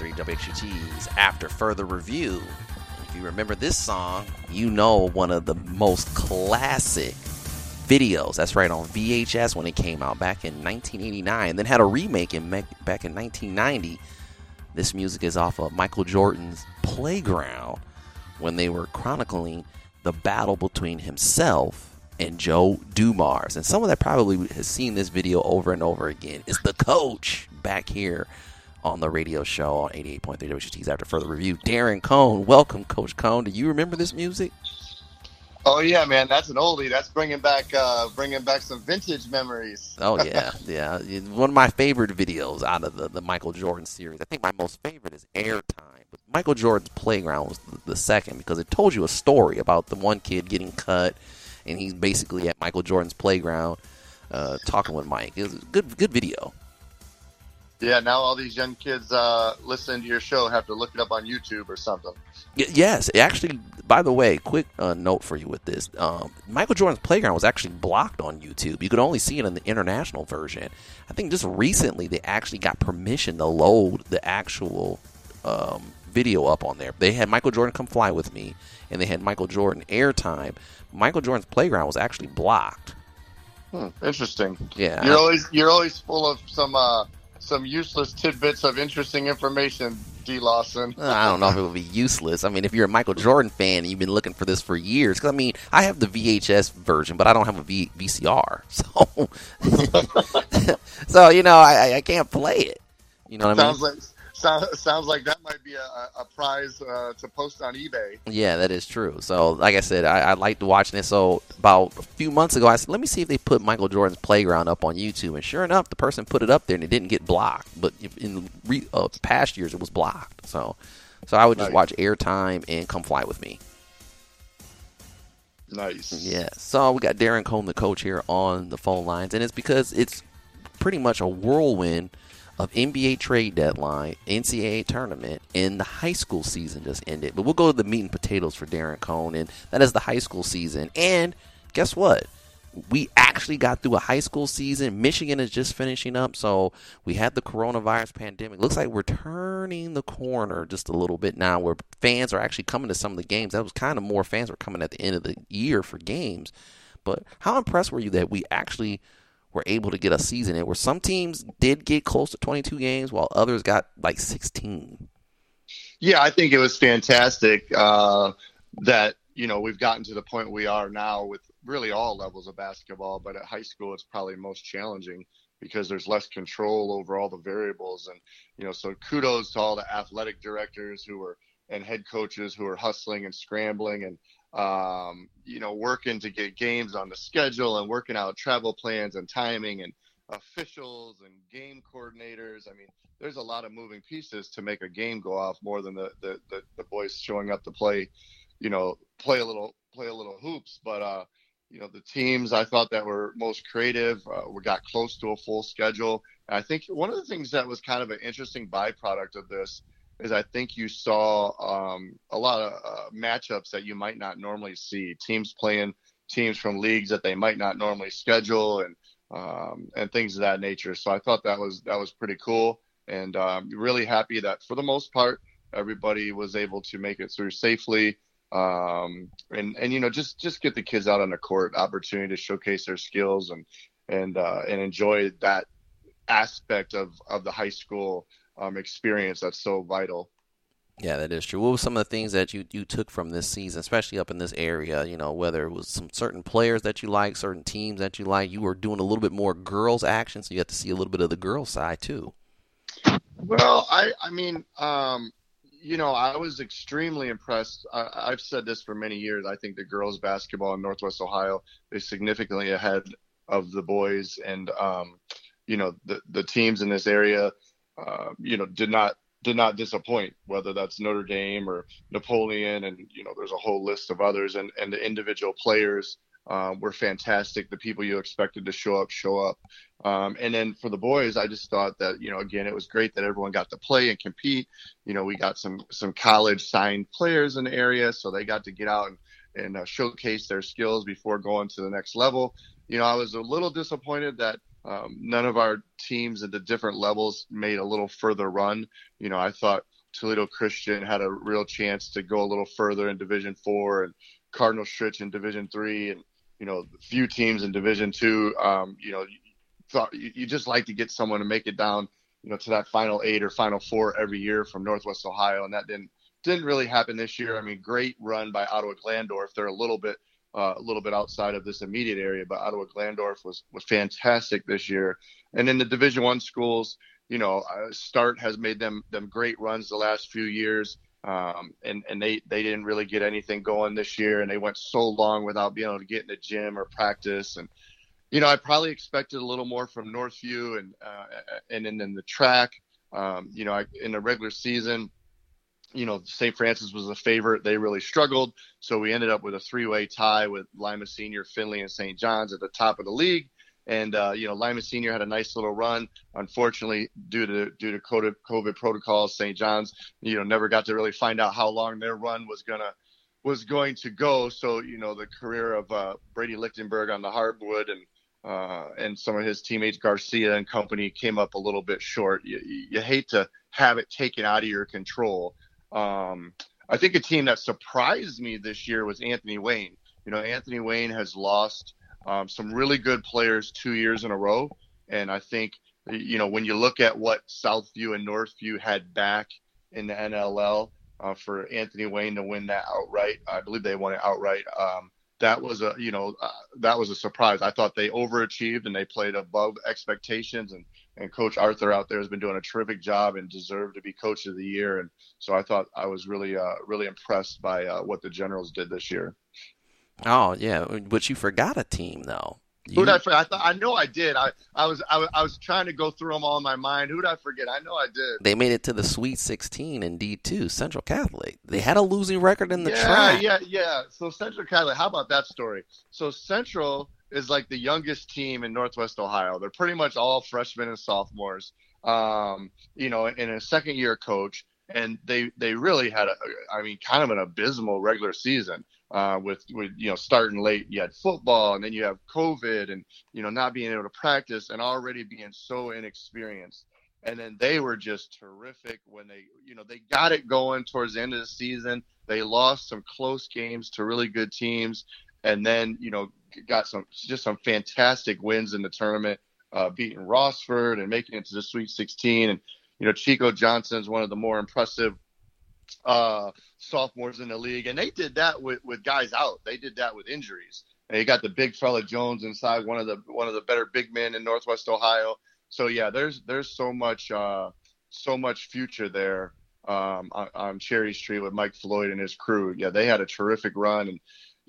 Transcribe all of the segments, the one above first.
88.3 WXUT's After Further Review. If you remember this song, you know one of the most classic videos. That's right, on VHS when it came out back in 1989. Then had a remake in back in 1990. This music is off of Michael Jordan's Playground when they were chronicling the battle between himself and Joe Dumars. And someone that probably has seen this video over and over again is the coach back here on the radio show on 88.3 WXUT's after further review. Darren Cone, welcome, Coach Cone. Do you remember this music? Oh yeah, man, that's an oldie. That's bringing back uh, bringing back some vintage memories. oh yeah, yeah. One of my favorite videos out of the, the Michael Jordan series. I think my most favorite is Airtime. But Michael Jordan's Playground was the, the second because it told you a story about the one kid getting cut, and he's basically at Michael Jordan's playground uh, talking with Mike. It was a good good video. Yeah, now all these young kids uh, listening to your show have to look it up on YouTube or something. Y- yes, actually. By the way, quick uh, note for you with this: um, Michael Jordan's Playground was actually blocked on YouTube. You could only see it in the international version. I think just recently they actually got permission to load the actual um, video up on there. They had Michael Jordan come fly with me, and they had Michael Jordan airtime. Michael Jordan's Playground was actually blocked. Hmm, interesting. Yeah, you're always you're always full of some. Uh, some useless tidbits of interesting information, D. Lawson. Uh, I don't know if it would be useless. I mean, if you're a Michael Jordan fan and you've been looking for this for years, because I mean, I have the VHS version, but I don't have a v- VCR, so so you know, I, I can't play it. You know what sounds I mean? Like, sounds sounds like that might be a, a prize uh, to post on eBay. Yeah, that is true. So, like I said, I, I liked watching it. So, about a few months ago, I said, let me see if they put Michael Jordan's Playground up on YouTube. And sure enough, the person put it up there and it didn't get blocked. But in re, uh, past years, it was blocked. So, so I would just Nice. watch Airtime and Come Fly with Me. Nice. Yeah. So we got Darren Cone, the coach, here on the phone lines, and it's because it's pretty much a whirlwind of NBA trade deadline, NCAA tournament, and the high school season just ended. But we'll go to the meat and potatoes for Darren Cone, and that is the high school season. And guess what? We actually got through a high school season. Michigan is just finishing up, so we had the coronavirus pandemic. Looks like we're turning the corner just a little bit now, where fans are actually coming to some of the games. That was kind of more fans were coming at the end of the year for games. But how impressed were you that we actually were able to get a season in where some teams did get close to 22 games while others got like 16? Yeah, I think it was fantastic uh, that you know we've gotten to the point we are now with really all levels of basketball, but at high school it's probably most challenging because there's less control over all the variables, and you know, so kudos to all the athletic directors who were and head coaches who are hustling and scrambling and um, you know working to get games on the schedule and working out travel plans and timing and officials and game coordinators. I mean, there's a lot of moving pieces to make a game go off more than the the, the, the boys showing up to play, you know, play a little play a little hoops. But uh, you know, the teams I thought that were most creative, uh, we got close to a full schedule. And I think one of the things that was kind of an interesting byproduct of this is I think you saw um, a lot of uh, matchups that you might not normally see. Teams playing teams from leagues that they might not normally schedule, and um, and things of that nature. So I thought that was that was pretty cool, and um, really happy that for the most part everybody was able to make it through safely. Um, and and you know just just get the kids out on the court, opportunity to showcase their skills and and uh, and enjoy that aspect of of the high school um, experience that's so vital. Yeah, that is true. What were some of the things that you, you took from this season, especially up in this area? You know, whether it was some certain players that you like, certain teams that you like. You were doing a little bit more girls action, so you got to see a little bit of the girls side too. Well, I, I mean, um, you know, I was extremely impressed. I, I've said this for many years. I think the girls basketball in Northwest Ohio is significantly ahead of the boys, and um, you know, the the teams in this area, uh, you know, did not did not disappoint. Whether that's Notre Dame or Napoleon, and you know, there's a whole list of others, and and the individual players uh, were fantastic. The people you expected to show up, show up. Um, and then for the boys, I just thought that, you know, again, it was great that everyone got to play and compete. You know, we got some, some college signed players in the area, so they got to get out and, and uh, showcase their skills before going to the next level. You know, I was a little disappointed that um, none of our teams at the different levels made a little further run. You know, I thought Toledo Christian had a real chance to go a little further in Division Four, and Cardinal Stritch in Division Three, and you know, few teams in Division Two. Um, you know, thought you, you just like to get someone to make it down, you know, to that final eight or final four every year from Northwest Ohio, and that didn't didn't really happen this year. I mean, great run by Ottawa Glandorf. They're a little bit uh, a little bit outside of this immediate area, but Ottawa Glandorf was was fantastic this year. And in the Division One schools, you know, uh, Start has made them them great runs the last few years. Um, and and they they didn't really get anything going this year, and they went so long without being able to get in the gym or practice. And you know, I probably expected a little more from Northview and uh, and then in the TRAC. Um, you know, I, in the regular season, you know, St. Francis was a favorite. They really struggled, so we ended up with a three-way tie with Lima Senior, Findlay, and St. John's at the top of the league. And uh, you know, Lima Senior had a nice little run. Unfortunately, due to due to COVID, protocols, St. John's, you know, never got to really find out how long their run was gonna was going to go. So you know, the career of uh, Brady Lichtenberg on the hardwood and uh, and some of his teammates Garcia and company came up a little bit short. You, you hate to have it taken out of your control. Um, I think a team that surprised me this year was Anthony Wayne. You know, Anthony Wayne has lost um, some really good players two years in a row, and I think you know when you look at what Southview and Northview had back in the NLL uh, for Anthony Wayne to win that outright, I believe they won it outright. Um, that was a you know uh, that was a surprise. I thought they overachieved and they played above expectations and and Coach Arthur out there has been doing a terrific job and deserved to be Coach of the Year. And so I thought I was really uh, really impressed by uh, what the Generals did this year. Oh yeah, but you forgot a team though. Who did I forget? I, thought, I know I did. I, I was I, I, was trying to go through them all in my mind. Who did I forget? I know I did. They made it to the Sweet 16 in D2, Central Catholic. They had a losing record in the yeah, TRAC. Yeah, yeah, So Central Catholic, how about that story? So Central is like the youngest team in Northwest Ohio. They're pretty much all freshmen and sophomores. Um, you know, in a second year coach, and they they really had a, I mean, kind of an abysmal regular season uh, with with you know starting late. You had football, and then you have COVID, and you know not being able to practice, and already being so inexperienced. And then they were just terrific when they you know they got it going towards the end of the season. They lost some close games to really good teams, and then you know got some just some fantastic wins in the tournament, uh, beating Rossford and making it to the Sweet 16. And you know Chico Johnson is one of the more impressive uh, sophomores in the league, and they did that with, with guys out. They did that with injuries. And you got the big fella Jones inside, one of the one of the better big men in Northwest Ohio. So yeah, there's there's so much uh, so much future there um, on, on Cherry Street with Mike Floyd and his crew. Yeah, they had a terrific run, and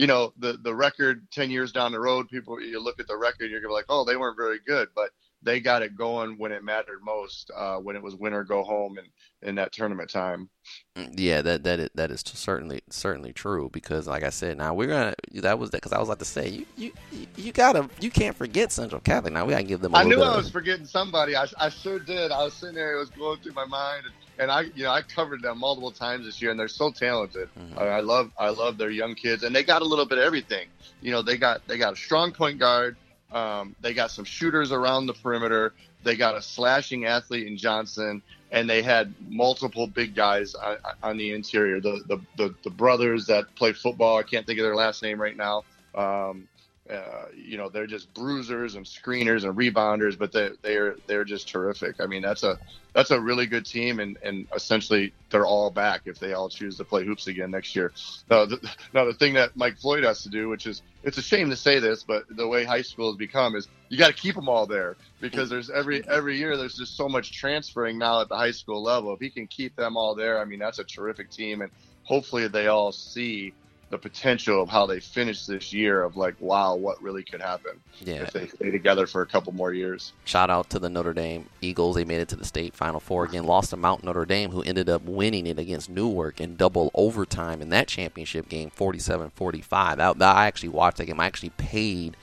you know the the record ten years down the road, people you look at the record, you're gonna be like, oh, they weren't very good, but they got it going when it mattered most, uh, when it was win or go home and in that tournament time. Yeah, that that is, that is certainly certainly true because, like I said, now we're gonna that was that because I was like to say you you you gotta you can't forget Central Catholic. Now we gotta give them. I knew I was forgetting somebody. I, I sure did. I was sitting there, it was going through my mind, and, and I you know I covered them multiple times this year, and they're so talented. Mm-hmm. I, I love I love their young kids, and they got a little bit of everything. You know, they got they got a strong point guard um, they got some shooters around the perimeter. They got a slashing athlete in Johnson, and they had multiple big guys on, on the interior. The, the, the the brothers that play football. I can't think of their last name right now. Um, uh, you know, they're just bruisers and screeners and rebounders, but they they're they're just terrific. I mean, that's a that's a really good team, and and essentially they're all back if they all choose to play hoops again next year. Now, the, now the thing that Mike Floyd has to do, which is it's a shame to say this, but the way high school has become is you got to keep them all there because there's every every year there's just so much transferring now at the high school level. If he can keep them all there, I mean, that's a terrific team, and hopefully they all see the potential of how they finish this year of like, wow, what really could happen Yeah. if they stay together for a couple more years. Shout out to the Notre Dame Eagles. They made it to the state final four again. Lost to Mount Notre Dame, who ended up winning it against Newark in double overtime in that championship game, 47-45. That, that I actually watched that game. I actually paid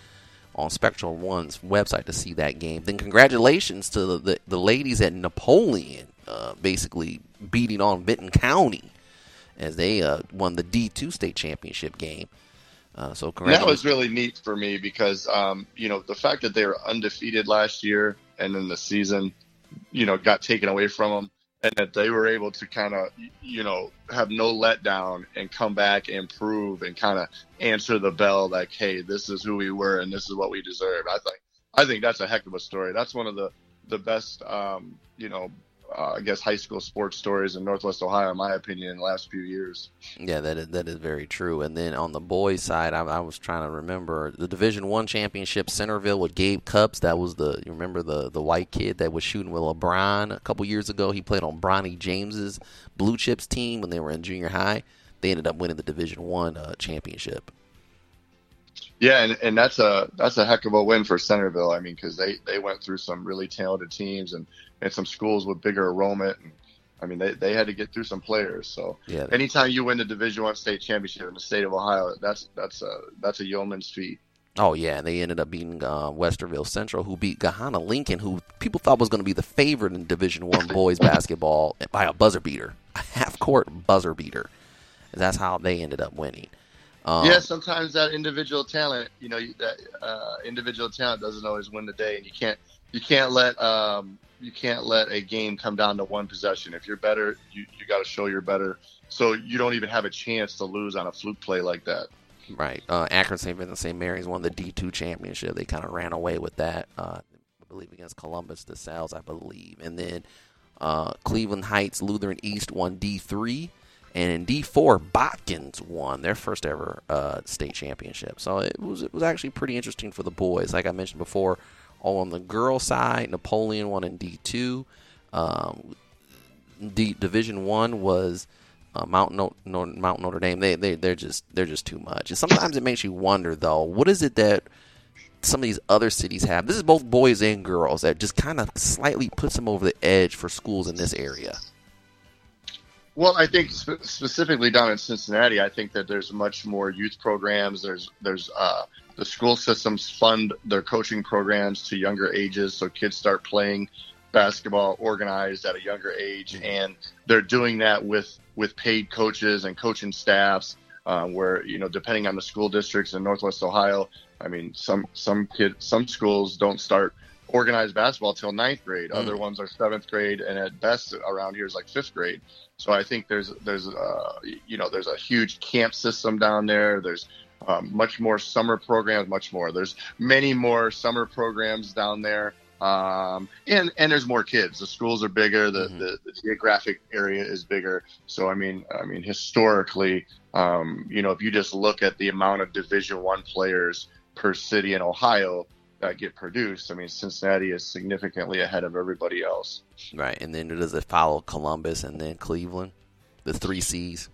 on Spectral One's website to see that game. Then congratulations to the the, the ladies at Napoleon, uh, basically beating on Benton County as they uh, won the D2 state championship game. Uh, so that was really neat for me because, um, you know, the fact that they were undefeated last year and then the season, you know, got taken away from them and that they were able to kind of, you know, have no letdown and come back and prove and kind of answer the bell like, hey, this is who we were and this is what we deserve. I think, I think that's a heck of a story. That's one of the, the best, um, you know, uh, I guess high school sports stories in Northwest Ohio, in my opinion, in the last few years. Yeah, that is, that is very true. And then on the boys' side, I, I was trying to remember the Division One championship, Centerville with Gabe Cupps. That was the you remember the the white kid that was shooting with LeBron a couple years ago. He played on Bronny James's Blue Chips team when they were in junior high. They ended up winning the Division One uh, championship. Yeah, and, and that's a that's a heck of a win for Centerville. I mean, because they they went through some really talented teams and and some schools with bigger enrollment. And, I mean, they, they had to get through some players. So Yeah, anytime you win the Division One state championship in the state of Ohio, that's that's a that's a yeoman's feat. Oh yeah, and they ended up beating uh, Westerville Central, who beat Gahanna Lincoln, who people thought was going to be the favorite in Division One boys basketball by a buzzer beater, a half court buzzer beater. That's how they ended up winning. Um, yeah, sometimes that individual talent, you know, that uh, individual talent doesn't always win the day, and you can't you can't let um, you can't let a game come down to one possession. If you're better, you you got to show you're better, so you don't even have a chance to lose on a fluke play like that. Right. Uh, Akron St. Vincent St. Mary's won the D2 championship. They kind of ran away with that, uh, I believe, against Columbus DeSales, I believe. And then uh, Cleveland Heights Lutheran East won D3. And in D4, Botkins won their first ever uh, state championship. So it was it was actually pretty interesting for the boys. Like I mentioned before, all on the girl side, Napoleon won in D2. Um, D, Division One was uh, Mount no, no, Mount Notre Dame. They they they're just they're just too much. And sometimes it makes you wonder though, what is it that some of these other cities have? This is both boys and girls that just kind of slightly puts them over the edge for schools in this area. Well, I think spe- specifically down in Cincinnati, I think that there's much more youth programs. There's there's uh, the school systems fund their coaching programs to younger ages, so kids start playing basketball organized at a younger age, and they're doing that with with paid coaches and coaching staffs. Uh, where you know, depending on the school districts in Northwest Ohio, I mean, some some kid some schools don't start organized basketball till ninth grade. Other ones are seventh grade, and at best around here is like fifth grade. So I think there's there's uh, you know there's a huge camp system down there. There's um, much more summer programs, much more. There's many more summer programs down there, um, and and there's more kids. The schools are bigger. The, Mhm. the, the geographic area is bigger. So I mean, I mean historically, um, you know, if you just look at the amount of Division One players per city in Ohio that get produced, I mean, Cincinnati is significantly ahead of everybody else. Right. And then does it follow Columbus and then Cleveland? The three C's.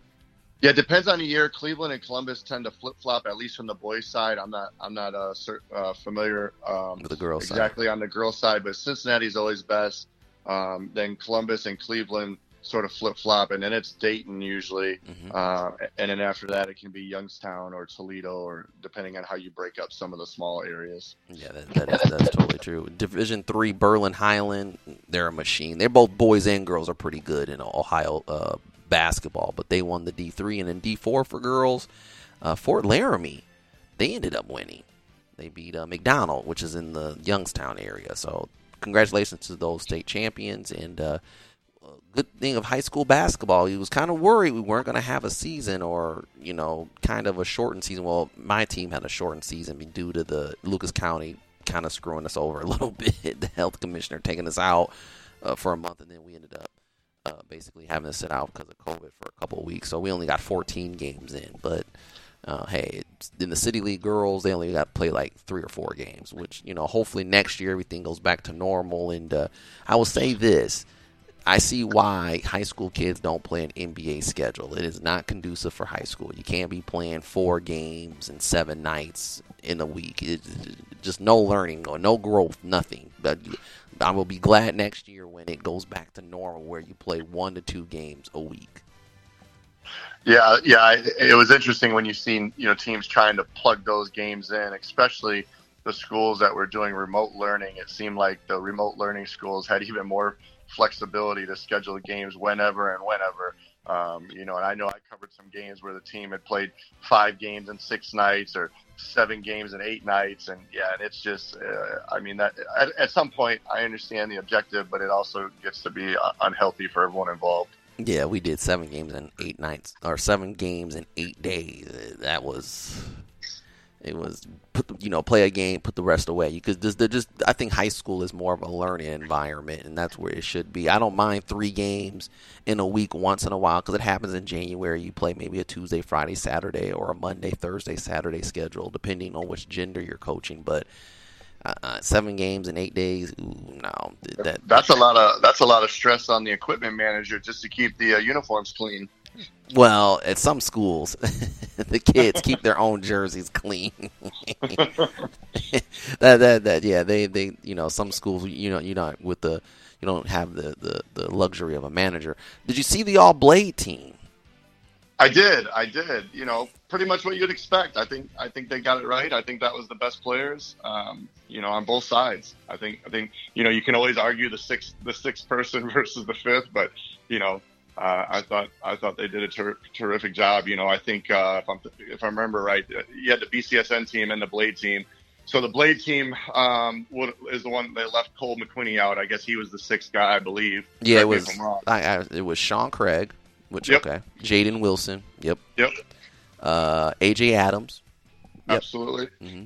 Yeah, it depends on the year. Cleveland and Columbus tend to flip flop, at least from the boys' side. I'm not, I'm not uh, uh, familiar um, With the girls' side. exactly on the girls' side, but Cincinnati's always best. Um, then Columbus and Cleveland sort of flip flop, and then it's Dayton usually, Mhm. uh, and then after that it can be Youngstown or Toledo, or depending on how you break up some of the small areas. Yeah, that, that is that's totally true. Division three, Berlin Hiland, they're a machine. They're both boys and girls are pretty good in Ohio uh, basketball, but they won the D three and then D four for girls. Uh, Fort Laramie, they ended up winning. They beat uh, McDonald, which is in the Youngstown area. So congratulations to those state champions and uh, good thing of high school basketball. He was kind of worried we weren't going to have a season or, you know, kind of a shortened season. Well, my team had a shortened season due to the Lucas County kind of screwing us over a little bit. The health commissioner taking us out uh, for a month, and then we ended up uh, basically having to sit out because of COVID for a couple weeks. So we only got 14 games in. But uh, hey, in the City League girls, they only got to play like three or four games, which, you know, hopefully next year everything goes back to normal. And uh, I will say this I see why high school kids don't play an NBA schedule. It is not conducive for high school. You can't be playing four games and seven nights in a week. It's just no learning or no growth, nothing. But I will be glad next year when it goes back to normal, where you play one to two games a week. Yeah, yeah. It was interesting when you seen you know teams trying to plug those games in, especially the schools that were doing remote learning. It seemed like the remote learning schools had even more flexibility to schedule games whenever and whenever. Um, you know, and I know I covered some games where the team had played five games in six nights or seven games in eight nights, and yeah, and it's just, uh, I mean, that at, at, some point I understand the objective, but it also gets to be uh, unhealthy for everyone involved. Yeah, we did seven games in eight nights, or seven games in eight days. That was it was put you know play a game, put the rest away. Because they're just I think high school is more of a learning environment, and that's where it should be. I don't mind three games in a week once in a while because it happens in January. You play maybe a Tuesday, Friday, Saturday, or a Monday, Thursday, Saturday schedule, depending on which gender you're coaching. But uh, uh seven games in eight days, ooh, no, that, that's a lot of that's a lot of stress on the equipment manager just to keep the uh, uniforms clean. Well, at some schools, the kids keep their own jerseys clean. that, that that yeah, they they you know some schools you know you know with the you don't have the, the the luxury of a manager. Did you see the All Blade team? I did, I did. You know, pretty much what you'd expect. I think I think they got it right. I think that was the best players. Um, you know, on both sides. I think I think you know you can always argue the sixth the sixth person versus the fifth, but you know uh, I thought I thought they did a ter- terrific job. You know, I think uh, if, I'm, if I remember right, you had the BCSN team and the Blade team. So the Blade team um, is the one that left Cole McQuinney out. I guess he was the sixth guy, I believe. Yeah, it was. I, I, it was Sean Craig, which yep. okay, Jaden Wilson. Yep. Yep. Uh, AJ Adams. Yep. Absolutely. Mm-hmm.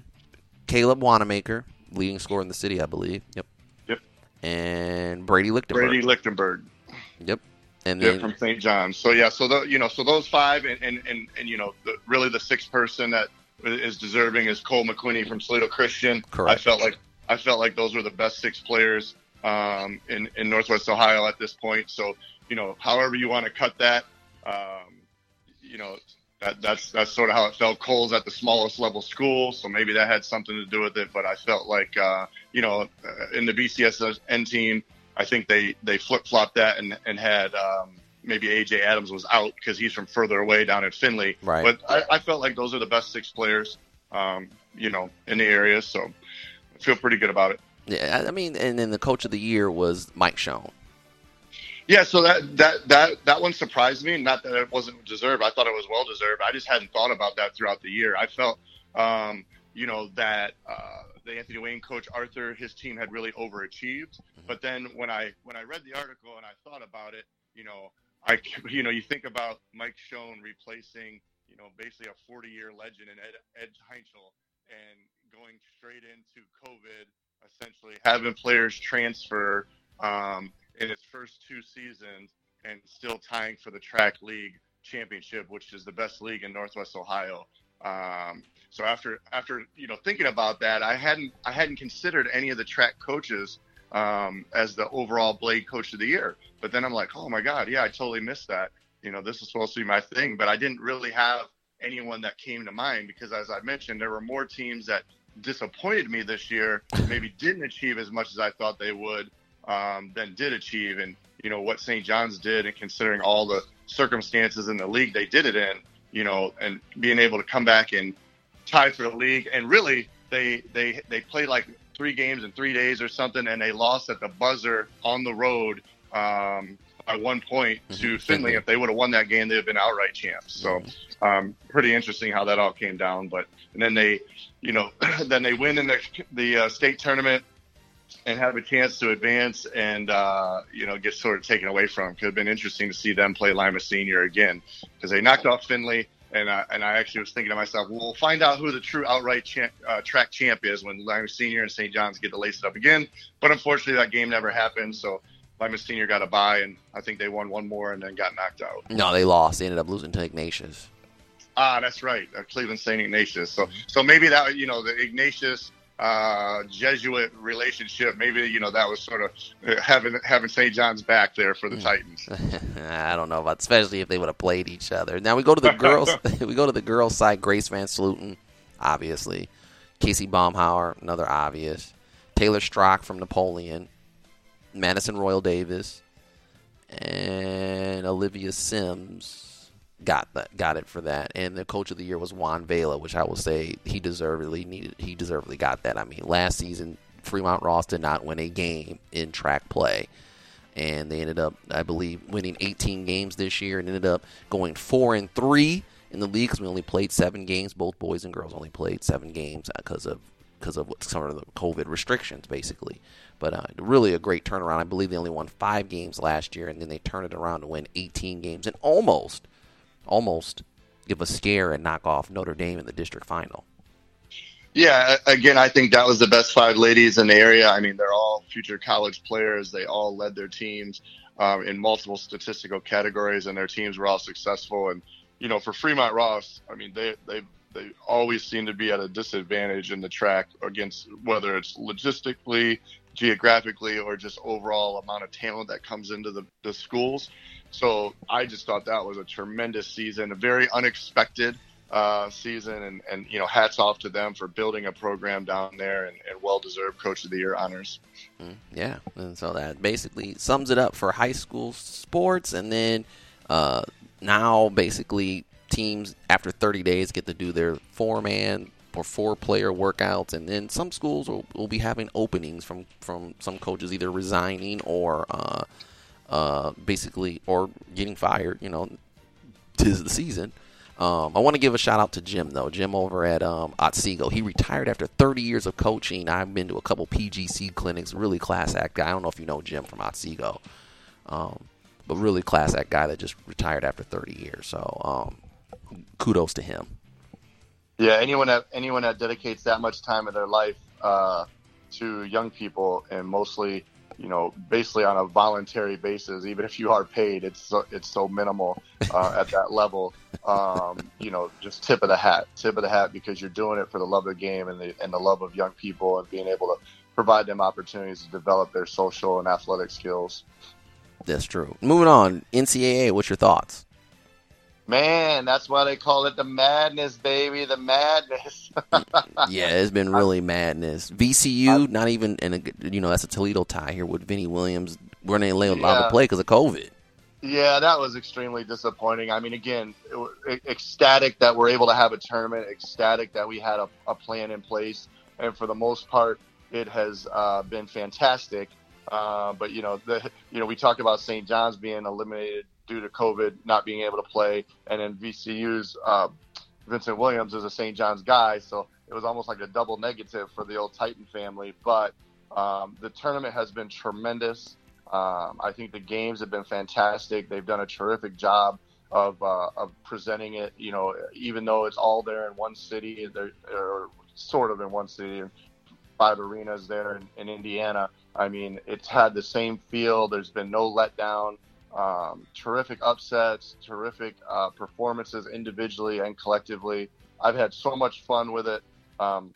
Caleb Wanamaker, leading scorer in the city, I believe. Yep. Yep. And Brady Lichtenberg. Brady Lichtenberg. Yep and then, from St. John's. So yeah, so the, you know, so those five, and and and, and you know, the, really the sixth person that is deserving is Cole McQuinney from Toledo Christian. Correct. I felt like I felt like those were the best six players um, in in Northwest Ohio at this point. So you know, however you want to cut that, um, you know, that, that's that's sort of how it felt. Cole's at the smallest level school, so maybe that had something to do with it. But I felt like, uh, you know, uh, in the BCSN team, I think they they flip flopped that and and had um, maybe AJ Adams was out because he's from further away down in Findlay. Right. But I, I felt like those are the best six players, um, you know, in the area. So I feel pretty good about it. Yeah, I mean, and then the coach of the year was Mike Schoen. Yeah, so that that that that one surprised me. Not that it wasn't deserved. I thought it was well deserved. I just hadn't thought about that throughout the year. I felt, um, you know, that uh, the Anthony Wayne coach Arthur, his team had really overachieved. Mm-hmm. But then when I when I read the article and I thought about it, you know, I you know you think about Mike Schoen replacing you know basically a 40 year legend in Ed, Ed Heinzel and going straight into COVID, essentially having players transfer um, in its first two seasons and still tying for the TRAC league championship, which is the best league in Northwest Ohio. Um, so after after you know thinking about that, I hadn't I hadn't considered any of the TRAC coaches um, as the overall Blade Coach of the Year. But then I'm like, oh my God, yeah, I totally missed that. You know, this is supposed to be my thing, but I didn't really have anyone that came to mind because, as I mentioned, there were more teams that disappointed me this year, maybe didn't achieve as much as I thought they would, um, than did achieve. And you know what St. John's did, and considering all the circumstances in the league they did it in, you know, and being able to come back and tie for the league. And really, they they they played like three games in three days or something, and they lost at the buzzer on the road um, by one point mm-hmm. to Findlay. If they would have won that game, they'd have been outright champs. So, um, pretty interesting how that all came down. But and then they, you know, then they win in the the uh, state tournament. and have a chance to advance and uh, you know get sort of taken away from. Could have been interesting to see them play Lima Senior again because they knocked off Findlay. And, uh, and I actually was thinking to myself, well, we'll find out who the true outright champ, uh, TRAC champ is when Lima Senior and St. John's get to lace it up again. But unfortunately, that game never happened. So Lima Senior got a bye, and I think they won one more and then got knocked out. No, they lost. They ended up losing to Ignatius. Ah, that's right, uh, Cleveland St. Ignatius. So, so maybe that you know the Ignatius uh, Jesuit relationship. Maybe you know that was sort of uh, having having St. John's back there for the Hmm. Titans. I don't know about, especially if they would have played each other. Now we go to the girls. we go to the girls' side. Grace VanSlooten, obviously. Casey Baumhauer, another obvious. Taylor Strock from Napoleon. Madison Royal Davis, and Olivia Sims got that got it for that. And the coach of the year was Juan Vela, which I will say he deservedly needed. He deservedly got that. I mean, last season Fremont Ross did not win a game in TRAC play and they ended up, I believe, winning 18 games this year, and ended up going four and three in the league because we only played seven games. Both boys and girls only played seven games because of because of some of the COVID restrictions, basically. But uh, really a great turnaround. I believe they only won five games last year, and then they turned it around to win 18 games and almost, almost give a scare and knock off Notre Dame in the district final. Yeah, again, I think that was the best five ladies in the area. I mean, they're all future college players. They all led their teams um, in multiple statistical categories, and their teams were all successful. And you know, for Fremont Ross, I mean, they they they always seem to be at a disadvantage in the TRAC against whether it's logistically, geographically, or just overall amount of talent that comes into the, the schools. So I just thought that was a tremendous season, a very unexpected uh, season, and, and you know, hats off to them for building a program down there and, and well-deserved Coach of the Year honors. Mm, Yeah, and so that basically sums it up for high school sports, and then uh, now basically teams after 30 days get to do their four-man or four-player workouts, and then some schools will, will be having openings from from some coaches either resigning or uh, uh, basically or getting fired. You know, tis the season. Um, I want to give a shout out to Jim though. Jim over at um, Otsego. He retired after 30 years of coaching. I've been to a couple PGC clinics. Really class act guy. I don't know if you know Jim from Otsego, um, but really class act guy that just retired after 30 years. So um, kudos to him. Yeah, anyone that anyone that dedicates that much time of their life uh, to young people, and mostly, you know, basically on a voluntary basis, even if you are paid, it's so, it's so minimal uh, at that level. Um, you know, just tip of the hat, tip of the hat, because you're doing it for the love of the game and the and the love of young people, and being able to provide them opportunities to develop their social and athletic skills. That's true. Moving on, NCAA. What's your thoughts? Man, that's why they call it the madness, baby, the madness. yeah, it's been really madness. VCU, not even, and you know that's a Toledo tie here with Vinny Williams. We're not allowed Yeah. to play because of COVID. Yeah, that was extremely disappointing. I mean, again, it ecstatic that we're able to have a tournament, ecstatic that we had a, a plan in place, and for the most part, it has uh, been fantastic. Uh, but you know, the you know, we talked about St. John's being eliminated due to COVID, not being able to play, and then VCU's uh, Vincent Williams is a St. John's guy, so it was almost like a double negative for the old Titan family. But um, the tournament has been tremendous. Um, I think the games have been fantastic. They've done a terrific job of uh, of presenting it. You know, even though it's all there in one city, they're, or sort of in one city, five arenas there in, in Indiana. I mean, it's had the same feel. There's been no letdown. Um, terrific upsets, terrific uh, performances individually and collectively. I've had so much fun with it. Um,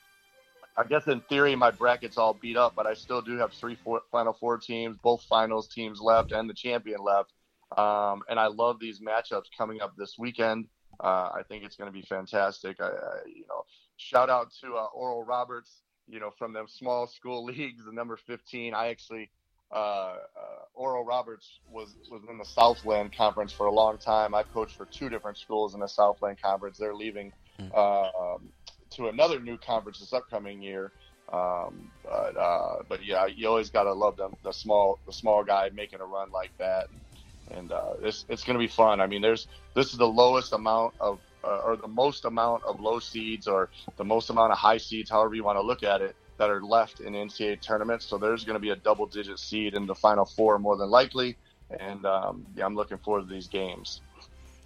I guess in theory my bracket's all beat up, but I still do have three four, Final Four teams, both finals teams left, and the champion left. Um, and I love these matchups coming up this weekend. Uh, I think it's going to be fantastic. I, I, you know, shout out to uh, Oral Roberts, you know, from them small school leagues, the number 15. I actually, uh, uh, Oral Roberts was was in the Southland Conference for a long time. I coached for two different schools in the Southland Conference. They're leaving uh, um, to another new conference this upcoming year. Um, but uh, but yeah, you always gotta love them. The small the small guy making a run like that, and uh, it's it's gonna be fun. I mean, there's this is the lowest amount of uh, or the most amount of low seeds or the most amount of high seeds, however you want to look at it, that are left in NCAA tournaments. So there's going to be a double digit seed in the final four more than likely. And um, yeah, I'm looking forward to these games.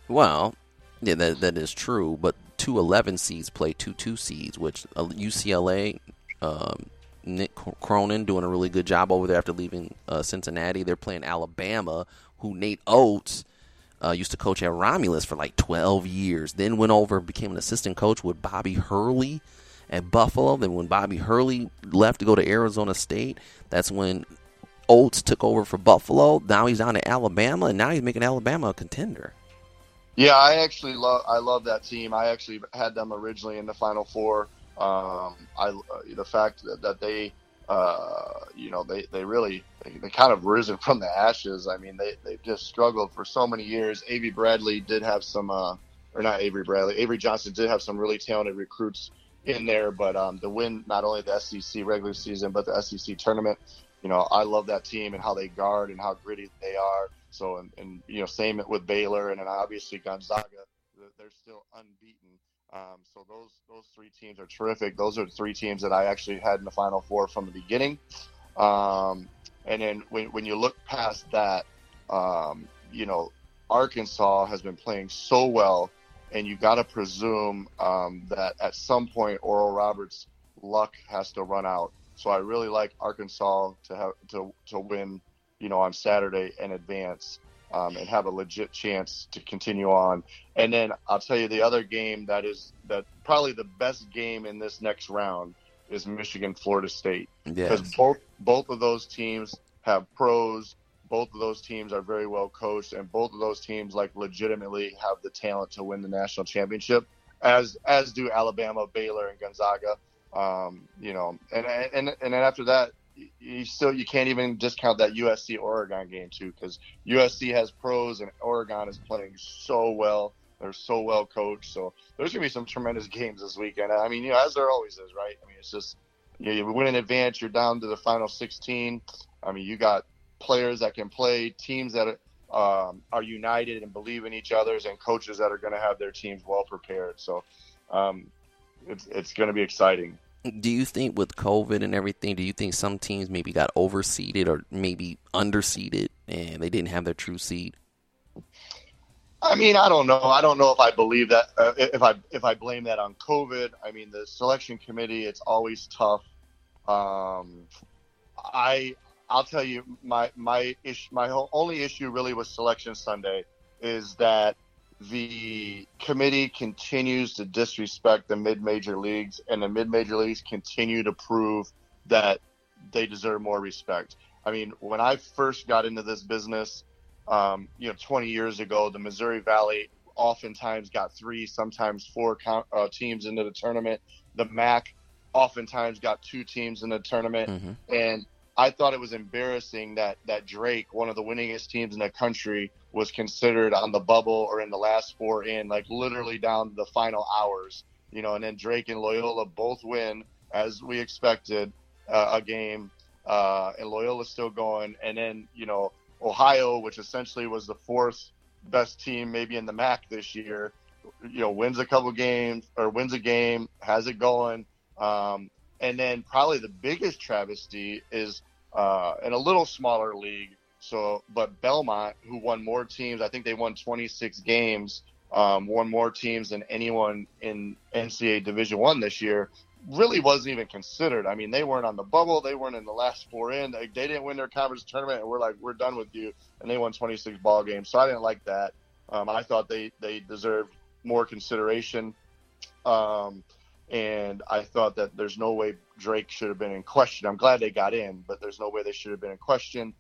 Well, yeah, that that is true. But two 11 seeds play two two seeds, which uh, UCLA, um, Mick Cronin doing a really good job over there after leaving uh, Cincinnati. They're playing Alabama, who Nate Oats. uh, used to coach at Romulus for like 12 years. Then went over and became an assistant coach with Bobby Hurley at Buffalo. Then when Bobby Hurley left to go to Arizona State, that's when Oats took over for Buffalo. Now he's down to Alabama, and now he's making Alabama a contender. Yeah, I actually love I love that team. I actually had them originally in the Final Four. Um, I the fact that, that they uh, you know they they really they, they, kind of risen from the ashes. I mean they they just struggled for so many years. Avery Bradley did have some uh, or not Avery Bradley. Avery Johnson did have some really talented recruits in there, but um, the win not only the SEC regular season but the SEC tournament. You know, I love that team and how they guard and how gritty they are. So, and, and you know, same with Baylor and then obviously Gonzaga. They're still unbeaten. Um, so those those three teams are terrific. Those are three teams that I actually had in the Final Four from the beginning. Um, and then when, when you look past that, um, you know, Arkansas has been playing so well, and you got to presume um, that at some point Oral Roberts' luck has to run out. So I really like Arkansas to have to to win, you know, on Saturday and advance um, and have a legit chance to continue on. And then I'll tell you the other game that is that probably the best game in this next round is Michigan Florida State because Yes. both both of those teams have pros. Both of those teams are very well coached, and both of those teams like legitimately have the talent to win the national championship, as as do Alabama, Baylor, and Gonzaga. Um, you know, and and and then after that, you still you can't even discount that USC Oregon game too, because USC has pros and Oregon is playing so well. They're so well coached. So there's gonna be some tremendous games this weekend. I mean, you know, as there always is, right? I mean, it's just you, know, you win in advance, you're down to the final 16. I mean, you got players that can play, teams that are, um, are united and believe in each other's, and coaches that are going to have their teams well prepared. So um, it's it's going to be exciting. Do you think with COVID and everything, do you think some teams maybe got overseeded or maybe underseeded and they didn't have their true seed? I mean, I don't know. I don't know if I believe that. Uh, if I if I blame that on COVID, I mean the selection committee. It's always tough. Um, I I'll tell you my my my whole, only issue really with selection Sunday is that the committee continues to disrespect the mid major leagues, and the mid major leagues continue to prove that they deserve more respect. I mean, when I first got into this business, um, you know, 20 years ago, the Missouri Valley oftentimes got three, sometimes four count, uh, teams into the tournament. The MAC oftentimes got two teams in the tournament, Mhm. and I thought it was embarrassing that that Drake, one of the winningest teams in the country, was considered on the bubble or in the last four in, like literally down to the final hours. You know, and then Drake and Loyola both win as we expected uh, a game, uh, and Loyola's still going. And then you know Ohio, which essentially was the fourth best team maybe in the MAC this year, you know, wins a couple games or wins a game, has it going. Um, and then probably the biggest travesty is uh, in a little smaller league. So, but Belmont, who won more teams, I think they won 26 games, um, won more teams than anyone in NCAA Division One this year. Really wasn't even considered. I mean, they weren't on the bubble. They weren't in the last four in. They, they didn't win their conference tournament, and we're like, we're done with you. And they won 26 ball games. So I didn't like that. Um, I thought they they deserved more consideration. Um, and I thought that there's no way Drake should have been in question. I'm glad they got in, but there's no way they should have been in question.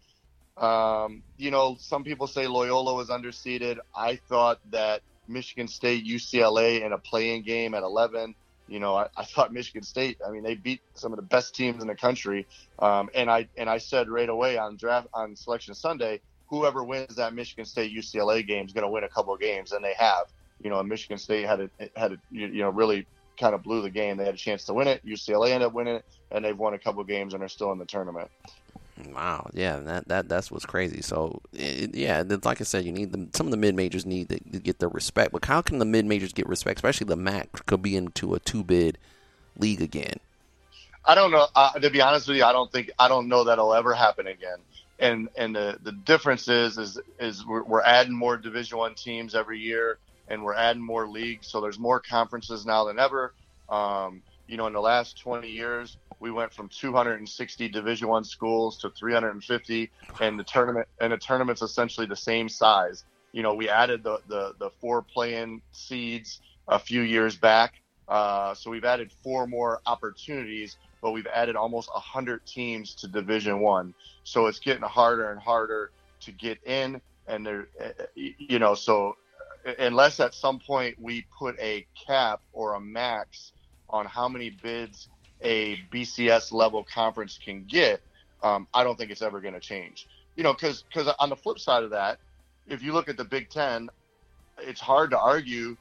Um, you know, some people say Loyola was underseeded. I thought that Michigan State, UCLA in a playing game at 11. You know, I, I thought Michigan State. I mean, they beat some of the best teams in the country. Um, and I and I said right away on draft on Selection Sunday, whoever wins that Michigan State UCLA game is going to win a couple of games, and they have. You know, Michigan State had a had a you know really kind of blew the game. They had a chance to win it. UCLA ended up winning it, and they've won a couple of games and are still in the tournament. Wow, yeah, that that that's what's crazy. So, it, yeah, like I said, you need them. Some of the mid majors need to, to get their respect, but how can the mid majors get respect, especially the MAC could be into a two bid league again? I don't know. Uh, to be honest with you, I don't think I don't know that'll ever happen again. And and the the difference is is is we're, we're adding more Division One teams every year, and we're adding more leagues. So there's more conferences now than ever. Um, you know, in the last 20 years, we went from 260 Division One schools to 350, and the tournament and the tournament's essentially the same size. You know, we added the the, the four play-in seeds a few years back, uh, so we've added four more opportunities, but we've added almost 100 teams to Division One. So it's getting harder and harder to get in, and there, you know, so unless at some point we put a cap or a max on how many bids a BCS level conference can get, um, I don't think it's ever going to change. You know, because because on the flip side of that, if you look at the Big Ten, it's hard to argue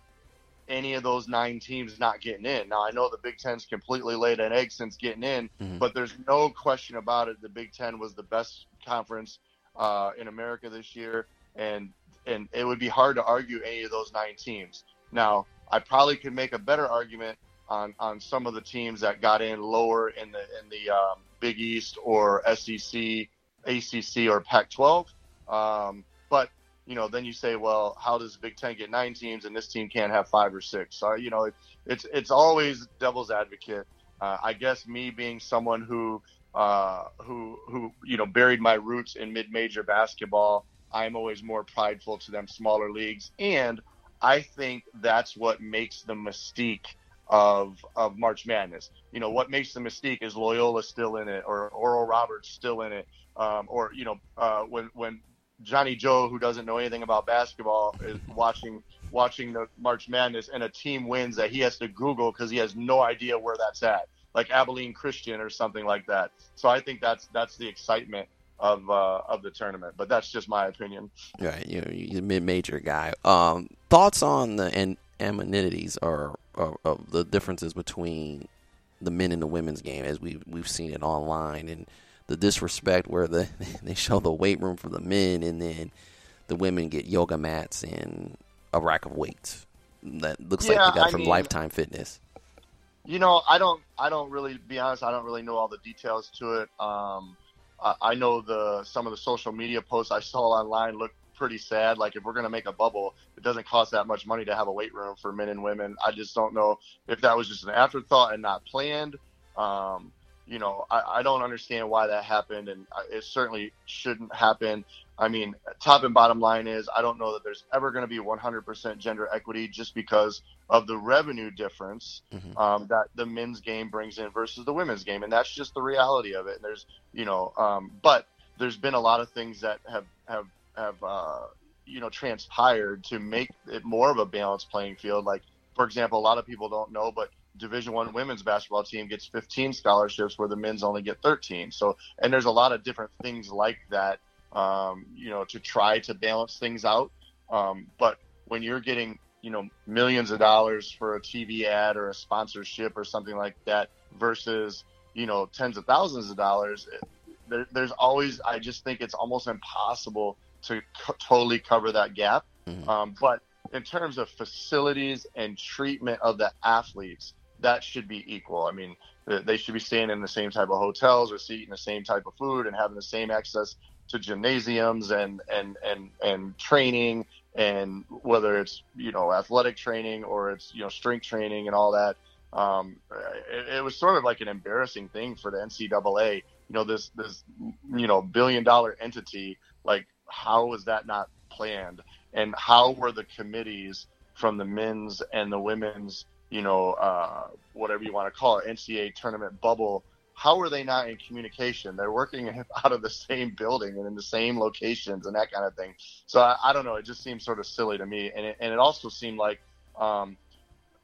any of those nine teams not getting in. Now I know the Big Ten's completely laid an egg since getting in, Mhm. but there's no question about it. The Big Ten was the best conference uh, in America this year, and and it would be hard to argue any of those nine teams. Now I probably could make a better argument on on some of the teams that got in lower in the in the um, Big East or SEC, ACC or Pac-12. Um, but you know, then you say, well, how does Big Ten get nine teams and this team can't have five or six? So you know, it, it's it's always devil's advocate. Uh, I guess me being someone who uh, who who you know buried my roots in mid-major basketball, I'm always more prideful to them smaller leagues, and I think that's what makes the mystique of of March Madness. You know, what makes the mystique is Loyola still in it, or Oral Roberts still in it, um, or you know, uh, when when Johnny Joe, who doesn't know anything about basketball, is watching watching the March Madness, and a team wins that he has to Google because he has no idea where that's at, like Abilene Christian or something like that. So I think that's that's the excitement of uh, of the tournament. But that's just my opinion. Right, you know, you're a mid-major guy. Um, thoughts on the and amenities or, or of the differences between the men and the women's game as we we've seen it online and the disrespect where the they show the weight room for the men and then the women get yoga mats and a rack of weights that looks like they got I from mean- Lifetime Fitness. You know, I don't, I don't really be honest. I don't really know all the details to it. Um, I, know the some of the social media posts I saw online look pretty sad. Like if we're gonna make a bubble, it doesn't cost that much money to have a weight room for men and women. I just don't know if that was just an afterthought and not planned. Um, you know, I, I don't understand why that happened, and it certainly shouldn't happen. I mean, top and bottom line is I don't know that there's ever going to be 100% gender equity just because of the revenue difference Mhm. um, that the men's game brings in versus the women's game, and that's just the reality of it. And there's, you know, um, but there's been a lot of things that have have have uh, you know transpired to make it more of a balanced playing field. Like, for example, a lot of people don't know, but Division One women's basketball team gets 15 scholarships where the men's only get 13. So, and there's a lot of different things like that, um, you know, to try to balance things out. Um, but when you're getting, you know, millions of dollars for a TV ad or a sponsorship or something like that versus, you know, tens of thousands of dollars, there, there's always, I just think it's almost impossible to co- totally cover that gap. Mhm. Um, but in terms of facilities and treatment of the athletes, that should be equal. I mean, they should be staying in the same type of hotels or eating the same type of food and having the same access to gymnasiums and and and and training and whether it's you know athletic training or it's you know strength training and all that. Um, it, it was sort of like an embarrassing thing for the NCAA. You know, this this you know billion dollar entity. Like, how was that not planned? And how were the committees from the men's and the women's, you know, uh, whatever you want to call it, NCAA tournament bubble? How are they not in communication? They're working out of the same building and in the same locations and that kind of thing. So I, I don't know. It just seems sort of silly to me, and it, and it also seemed like um,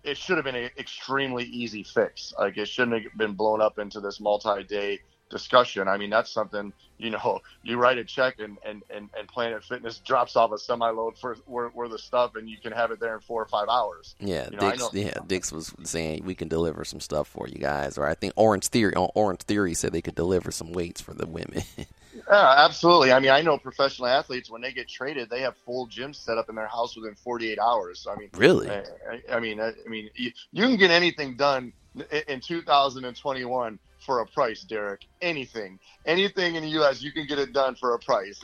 it should have been an extremely easy fix. Like it shouldn't have been blown up into this multi-day discussion. I mean, that's something you know. You write a check, and and and, and Planet Fitness drops off a semi-load for worth of stuff, and you can have it there in four or five hours. Yeah, You know, Dick's. Yeah, Dick's was saying we can deliver some stuff for you guys, or I think Orange Theory on Orange Theory said they could deliver some weights for the women. Yeah, absolutely. I mean, I know professional athletes when they get traded, they have full gyms set up in their house within 48 hours. So I mean, really? I, I- I mean, I, I mean, you, you can get anything done in 2021 for a price, Derek. Anything, anything in the U.S. you can get it done for a price.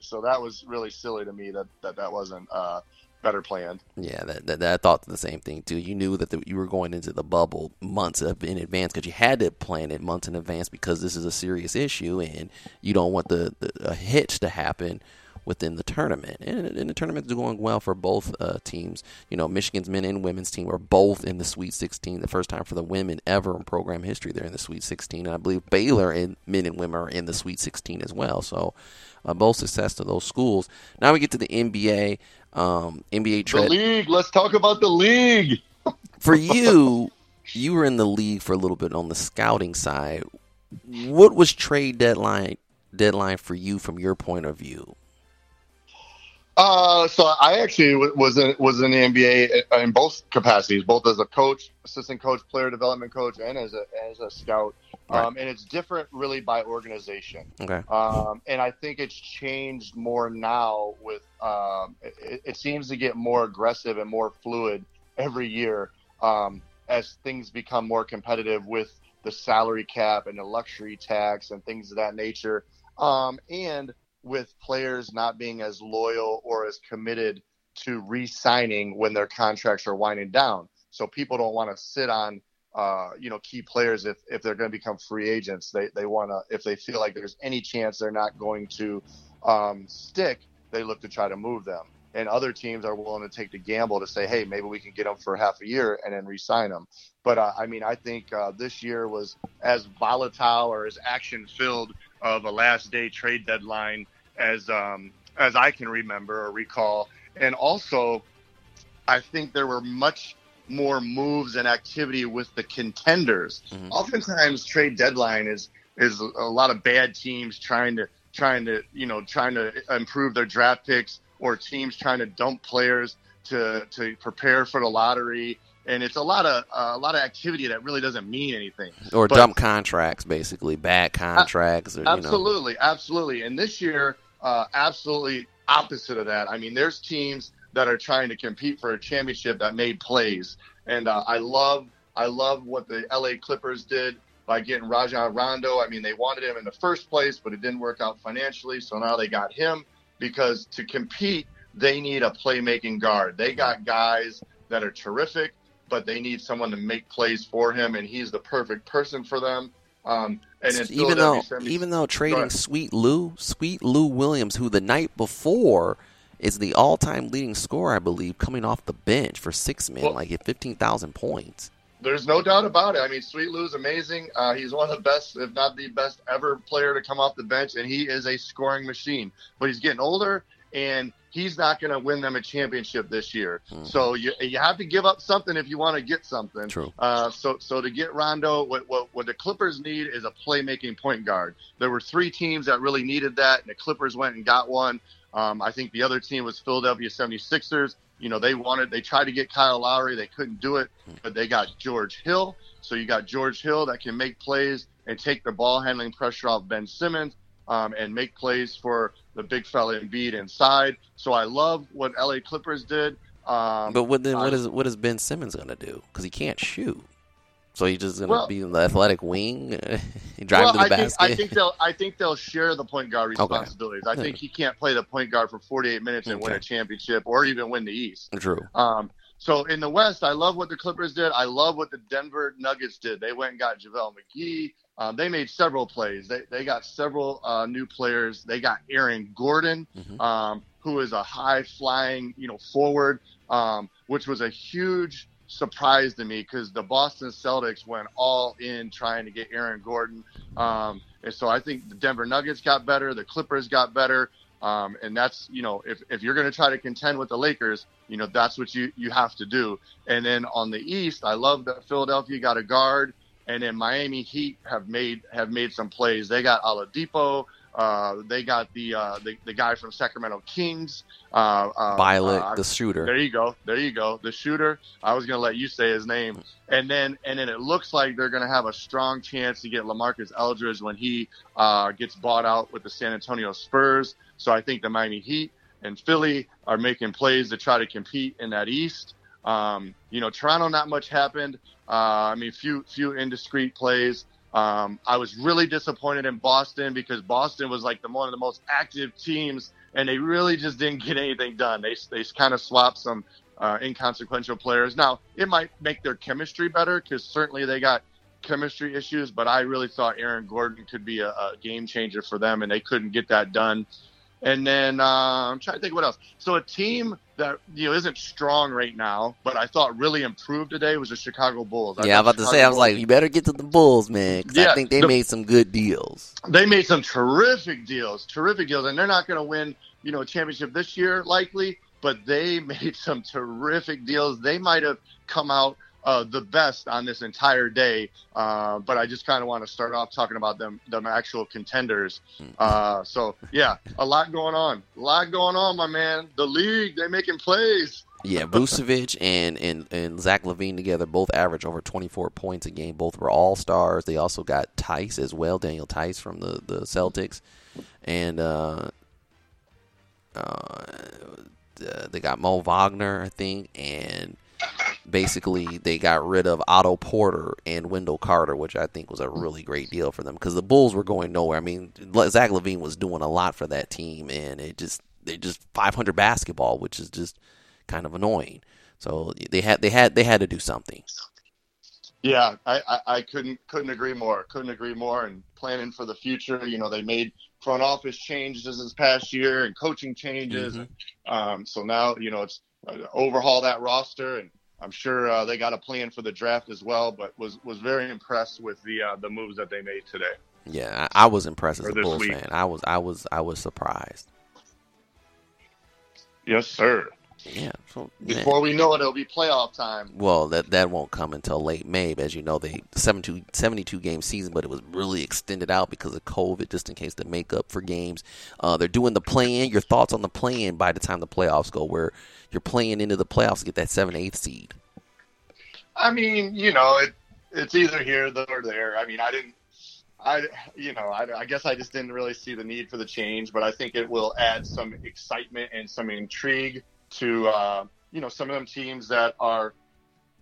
So that was really silly to me that that, that wasn't uh, better planned. Yeah, that, that, that, I thought the same thing too. You knew that the, you were going into the bubble months in advance because you had to plan it months in advance because this is a serious issue and you don't want the, the a hitch to happen within the tournament. And, and the tournament is going well for both uh, teams. You know, Michigan's men and women's team are both in the Sweet 16. The first time for the women ever in program history, they're in the Sweet 16. And I believe Baylor and men and women are in the Sweet 16 as well. So uh, both success to those schools. Now we get to the NBA. Um, NBA trade. The league. Let's talk about the league. for you, you were in the league for a little bit on the scouting side. What was trade deadline deadline for you from your point of view? Uh, so I actually was in, was in the NBA in both capacities, both as a coach, assistant coach, player development coach, and as a as a scout. Right. Um, and it's different really by organization. Okay. Um, and I think it's changed more now with um, it, it, seems to get more aggressive and more fluid every year um, as things become more competitive with the salary cap and the luxury tax and things of that nature. Um, and with players not being as loyal or as committed to re-signing when their contracts are winding down. So people don't want to sit on uh, you know key players if if they're going to become free agents. They they want to if they feel like there's any chance they're not going to um, stick, they look to try to move them. And other teams are willing to take the gamble to say, hey, maybe we can get them for half a year and then re-sign them. But uh, I mean, I think uh, this year was as volatile or as action-filled of a last day trade deadline as um, as I can remember or recall. And also, I think there were much more moves and activity with the contenders. Mm-hmm. Oftentimes, trade deadline is is a lot of bad teams trying to trying to you know trying to improve their draft picks or teams trying to dump players to to prepare for the lottery and it's a lot of uh, a lot of activity that really doesn't mean anything. Or but, dump contracts, basically bad contracts. Or, absolutely, know. absolutely. And this year, uh, absolutely opposite of that. I mean, there's teams that are trying to compete for a championship that made plays, and uh, I love I love what the LA Clippers did by getting Rajon Rondo. I mean, they wanted him in the first place, but it didn't work out financially, so now they got him because to compete, they need a playmaking guard. They got guys that are terrific, but they need someone to make plays for him, and he's the perfect person for them. Um, and even though even though trading Sweet Lou, Sweet Lou Williams, who the night before is the all-time leading scorer, I believe, coming off the bench for six men, well, like at fifteen thousand points. There's no doubt about it. I mean, Sweet Lou's amazing. Uh, he's one of the best, if not the best ever player to come off the bench, and he is a scoring machine. But he's getting older, and he's not going to win them a championship this year. Mm-hmm. So you you have to give up something if you want to get something. True. Uh, so so to get Rondo, what, what what the Clippers need is a playmaking point guard. There were three teams that really needed that, and the Clippers went and got one. Um, I think the other team was Philadelphia 76ers. You know, they wanted, they tried to get Kyle Lowry. They couldn't do it, but they got George Hill. So you got George Hill that can make plays and take the ball handling pressure off Ben Simmons um, and make plays for the big fella Embiid inside. So I love what LA Clippers did. Um, but what then? What is what is Ben Simmons going to do? Because he can't shoot. So he's just going to well, be the athletic wing, drive well, to the I basket. Think, I think they'll I think they'll share the point guard responsibilities. Okay. I think he can't play the point guard for 48 minutes and okay. win a championship or even win the East. True. Um, so in the West, I love what the Clippers did. I love what the Denver Nuggets did. They went and got JaVale McGee. Um, they made several plays. They, they got several uh, new players. They got Aaron Gordon, mm-hmm. um, who is a high flying, you know, forward, um, which was a huge surprise to me because the Boston Celtics went all in trying to get Aaron Gordon. Um, and so I think the Denver Nuggets got better. The Clippers got better. Um, and that's, you know, if, if you're going to try to contend with the Lakers, you know, that's what you, you have to do. And then on the East, I love that Philadelphia got a guard and then Miami Heat have made have made some plays. They got Oladipo. Uh, they got the, uh, the the guy from Sacramento Kings, uh, uh, Violet, uh, the shooter. There you go, there you go, the shooter. I was gonna let you say his name, and then and then it looks like they're gonna have a strong chance to get LaMarcus Aldridge when he uh, gets bought out with the San Antonio Spurs. So I think the Miami Heat and Philly are making plays to try to compete in that East. Um, you know, Toronto, not much happened. Uh, I mean, few few indiscreet plays. Um, I was really disappointed in Boston because Boston was like the one of the most active teams, and they really just didn't get anything done. They they kind of swapped some uh, inconsequential players. Now it might make their chemistry better because certainly they got chemistry issues, but I really thought Aaron Gordon could be a, a game changer for them, and they couldn't get that done. And then uh, I'm trying to think what else. So a team that you know isn't strong right now, but I thought really improved today was the Chicago Bulls. I yeah, I'm about to Chicago say, I was Bulls- like, you better get to the Bulls, man, 'cause I Yeah, think they the- made some good deals. they made some terrific deals, terrific deals, and they're not going to win, you know, a championship this year likely, but they made some terrific deals. They might have come out uh, the best on this entire day, uh, but I just kind of want to start off talking about them, them actual contenders. Uh, so yeah, a lot going on, a lot going on, my man. The league, they making plays. Yeah, Vucevic and, and, and Zach LaVine together both average over 24 points a game. Both were all stars. They also got Theis as well, Daniel Theis from the, the Celtics. And uh, uh, they got Mo Wagner, I think. And basically, they got rid of Otto Porter and Wendell Carter, which I think was a really great deal for them because the Bulls were going nowhere. I mean, Zach LaVine was doing a lot for that team, and it just they just 500 basketball, which is just kind of annoying. So they had they had they had to do something. Yeah, I, I, I couldn't couldn't agree more. Couldn't agree more. And planning for the future, you know, they made front office changes this past year and coaching changes. Um, so now, you know, it's overhaul that roster, and I'm sure uh, they got a plan for the draft as well. But was was very impressed with the uh, the moves that they made today. Yeah, I, I was impressed as a Bulls week. fan. I was I was I was surprised. Yes, sir. Yeah. So. Before we know it, it'll be playoff time. Well, that that won't come until late May. But as you know, the 72, 72 game season, but it was really extended out because of COVID, just in case to make up for games. Uh, they're doing the play-in. Your thoughts on the play-in by the time the playoffs go, where you're playing into the playoffs to get that seven eighth seed. I mean, you know, it it's either here or there. I mean, I didn't. I, you know, I, I guess I just didn't really see the need for the change, but I think it will add some excitement and some intrigue to, uh, you know, some of them teams that are,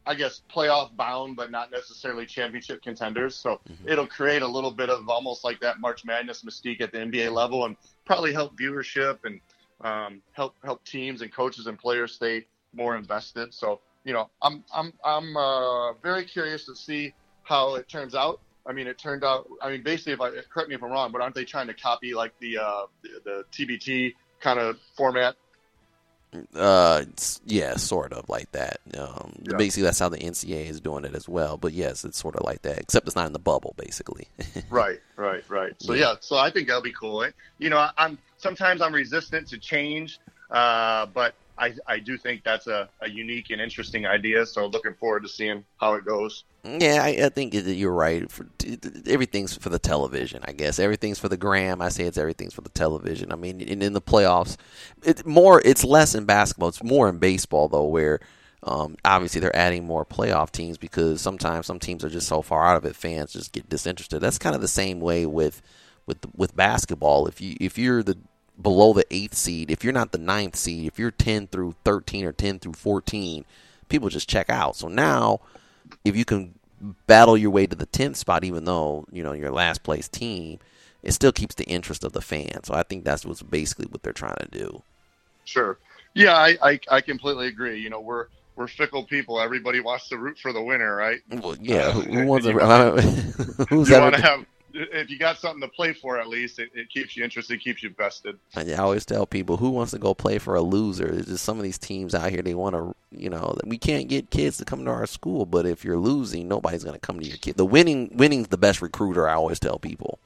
I guess, playoff bound, but not necessarily championship contenders. So it'll create a little bit of almost like that March Madness mystique at the NBA level, and probably help viewership and um, help help teams and coaches and players stay more invested. So you know, I'm I'm I'm uh, very curious to see how it turns out. I mean, it turned out. I mean, basically, if I correct me if I'm wrong, but aren't they trying to copy like the uh, the, the TBT kind of format? Uh, yeah, sort of like that. Um, Yeah. Basically, that's how the NCAA is doing it as well. But yes, it's sort of like that, except it's not in the bubble, basically. Right, right, right. So Yeah. yeah, so I think that'll be cool. You know, I'm sometimes I'm resistant to change, uh, but I I do think that's a, a unique and interesting idea. So looking forward to seeing how it goes. Yeah, I, I think you're right. For, everything's for the television, I guess. Everything's for the gram. I say it's everything's for the television. I mean, in, in the playoffs, it's more. It's less in basketball. It's more in baseball, though, where um, obviously they're adding more playoff teams because sometimes some teams are just so far out of it, fans just get disinterested. That's kind of the same way with with with basketball. If you if you're the below the eighth seed, if you're not the ninth seed, if you're ten through thirteen or ten through fourteen, people just check out. So now if you can battle your way to the 10th spot, even though, you know, your last place team, it still keeps the interest of the fan. So I think that's what's basically what they're trying to do. Sure. Yeah, I, I, I completely agree. You know, we're we're fickle people. Everybody wants to root for the winner, right? Well, yeah, who, who Uh, wants to, who's you ever, want to have if you got something to play for, at least it, it keeps you interested, keeps you vested. I always tell people who wants to go play for a loser. There's just some of these teams out here. They want to, you know, we can't get kids to come to our school. But if you're losing, nobody's going to come to your kid. The winning, winning's the best recruiter. I always tell people.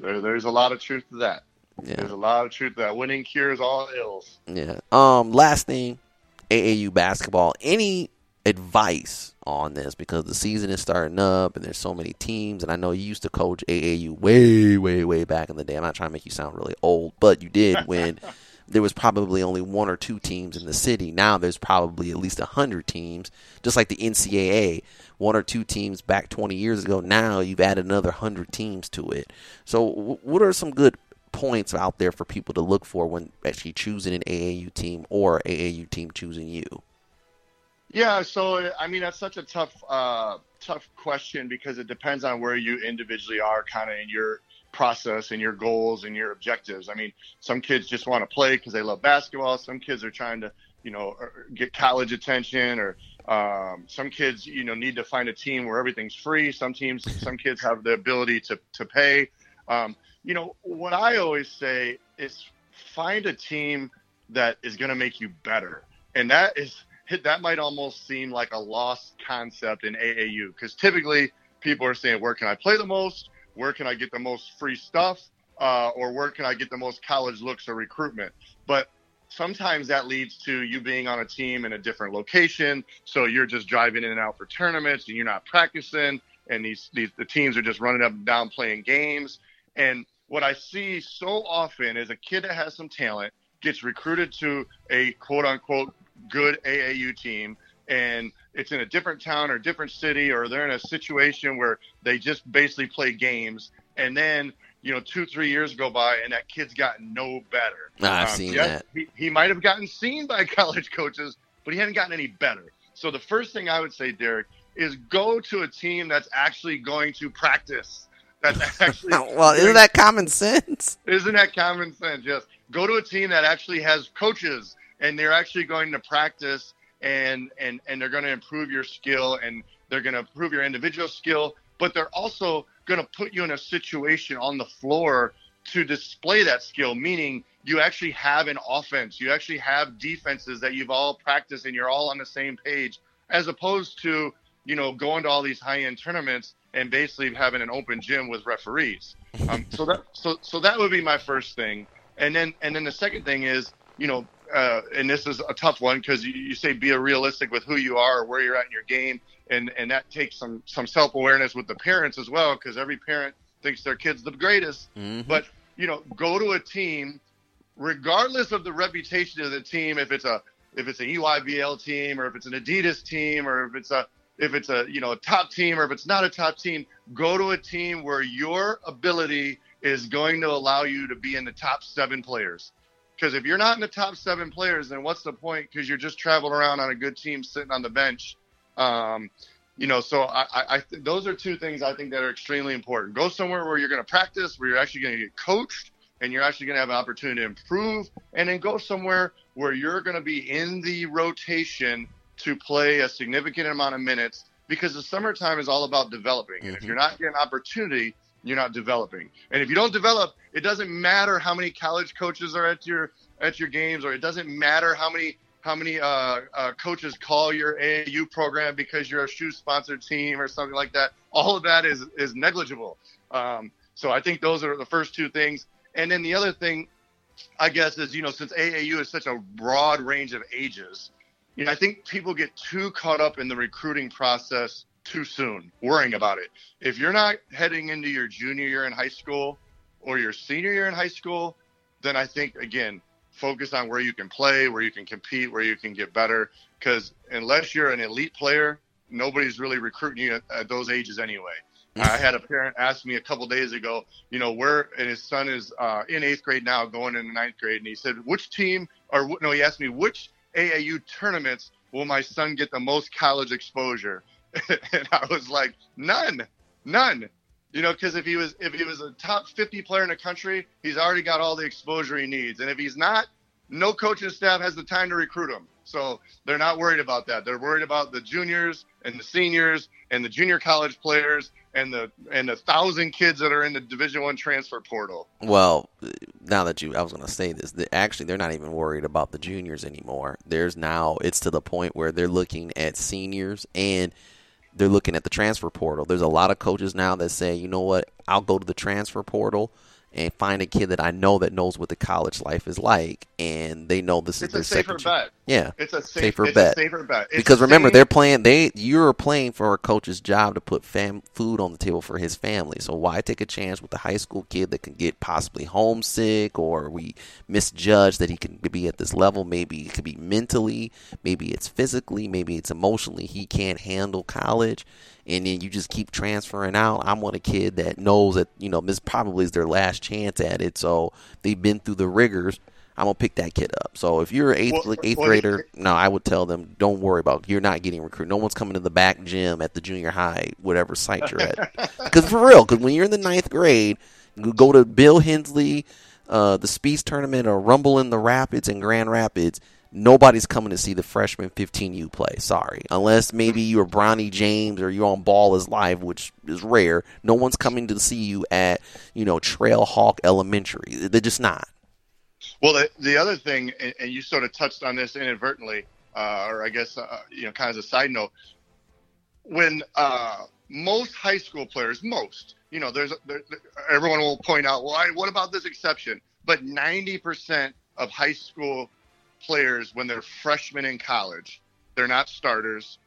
There, there's a lot of truth to that. Yeah. There's a lot of truth to that. Winning cures all ills. Yeah. Um. Last thing, AAU basketball. Any advice on this because the season is starting up and there's so many teams, and I know you used to coach AAU way, way, way back in the day. I'm not trying to make you sound really old, but you did when there was probably only one or two teams in the city. Now there's probably at least a hundred teams, just like the NCAA. One or two teams back 20 years ago. Now you've added another hundred teams to it. So, what are some good points out there for people to look for when actually choosing an AAU team or AAU team choosing you? Yeah, so I mean that's such a tough, uh, tough question because it depends on where you individually are, kind of in your process and your goals and your objectives. I mean, some kids just want to play because they love basketball. Some kids are trying to, you know, get college attention, or um, some kids, you know, need to find a team where everything's free. Some teams, some kids have the ability to to pay. Um, you know, what I always say is find a team that is going to make you better, and that is that might almost seem like a lost concept in AAU because typically people are saying, where can I play the most? Where can I get the most free stuff? Uh, or where can I get the most college looks or recruitment? But sometimes that leads to you being on a team in a different location. So you're just driving in and out for tournaments and you're not practicing. And these, these the teams are just running up and down playing games. And what I see so often is a kid that has some talent gets recruited to a quote unquote good AAU team and it's in a different town or different city or they're in a situation where they just basically play games. And then you know two three years go by and that kid's gotten no better. I've um, seen that. he, he might have gotten seen by college coaches but he hadn't gotten any better. So the first thing i would say derek is go to a team that's actually going to practice. That's actually well isn't that common sense? Isn't that common sense? Yes. Go to a team that actually has coaches and they're actually going to practice and and and they're going to improve your skill and they're going to improve your individual skill but they're also going to put you in a situation on the floor to display that skill meaning you actually have an offense you actually have defenses that you've all practiced and you're all on the same page as opposed to you know going to all these high end tournaments and basically having an open gym with referees. Um, so that so so that would be my first thing. And then and then the second thing is you know uh, and this is a tough one because you, you, say be realistic with who you are or where you're at in your game, and and that takes some some self awareness with the parents as well because every parent thinks their kid's the greatest. Mm-hmm. But you know, go to a team, regardless of the reputation of the team, if it's a if it's an EYBL team or if it's an Adidas team or if it's a if it's a you know a top team or if it's not a top team, go to a team where your ability is going to allow you to be in the top seven players. Because if you're not in the top seven players, then what's the point? Because you're just traveling around on a good team sitting on the bench. Um, you know, so I, I, I those are two things I think that are extremely important. Go somewhere where you're going to practice, where you're actually going to get coached, and you're actually going to have an opportunity to improve. And then go somewhere where you're going to be in the rotation to play a significant amount of minutes because the summertime is all about developing. And mm-hmm. if you're not getting opportunity, you're not developing. And if you don't develop, it doesn't matter how many college coaches are at your at your games, or it doesn't matter how many how many uh, uh, coaches call your AAU program because you're a shoe sponsored team or something like that. All of that is is negligible. Um, so I think those are the first two things. And then the other thing, I guess, is you know since AAU is such a broad range of ages, you know I think people get too caught up in the recruiting process too soon, worrying about it. If you're not heading into your junior year in high school or your senior year in high school, then I think again, focus on where you can play, where you can compete, where you can get better. Because unless you're an elite player, nobody's really recruiting you at, at those ages anyway. I had a parent ask me a couple days ago, you know, where, and his son is uh, in eighth grade now, going into ninth grade, and he said, which team, or no, he asked me, which AAU tournaments will my son get the most college exposure? and I was like, none, none. You know, because if he was if he was a top 50 player in the country, he's already got all the exposure he needs. And if he's not, no coaching staff has the time to recruit him. So they're not worried about that. They're worried about the juniors and the seniors and the junior college players and the and the thousand kids that are in the Division One transfer portal. Well, now that you, I was going to say this. Actually, they're not even worried about the juniors anymore. There's now it's to the point where they're looking at seniors and they're looking at the transfer portal. There's a lot of coaches now that say, you know what, I'll go to the transfer portal and find a kid that I know that knows what the college life is like, and they know this it's is their safer second. bet. Yeah, it's a safe, safer it's bet. A safer bet. It's because remember, they're playing. They you're playing for a coach's job to put fam, food on the table for his family. So why take a chance with a high school kid that can get possibly homesick, or we misjudge that he can be at this level? Maybe it could be mentally, maybe it's physically, maybe it's emotionally. He can't handle college and then you just keep transferring out. I'm one a kid that knows that you know this probably is their last chance at it, so they've been through the rigors. I'm gonna pick that kid up. So if you're an eighth eighth grader, no, I would tell them don't worry about. You're not getting recruited. No one's coming to the back gym at the junior high, whatever site you're at. Because for real, because when you're in the ninth grade, you go to Bill Hensley, uh, the Speeds tournament, or Rumble in the Rapids in Grand Rapids. Nobody's coming to see the freshman 15U play. Sorry, unless maybe you're Bronny James or you're on Ball is Live, which is rare. No one's coming to see you at you know Trailhawk Elementary. They're just not. Well, the, the other thing, and, and you sort of touched on this inadvertently, uh, or I guess uh, you know, kind of as a side note, when uh, most high school players, most, you know, there's there, everyone will point out, well, I, what about this exception? But 90% of high school players, when they're freshmen in college, they're not starters.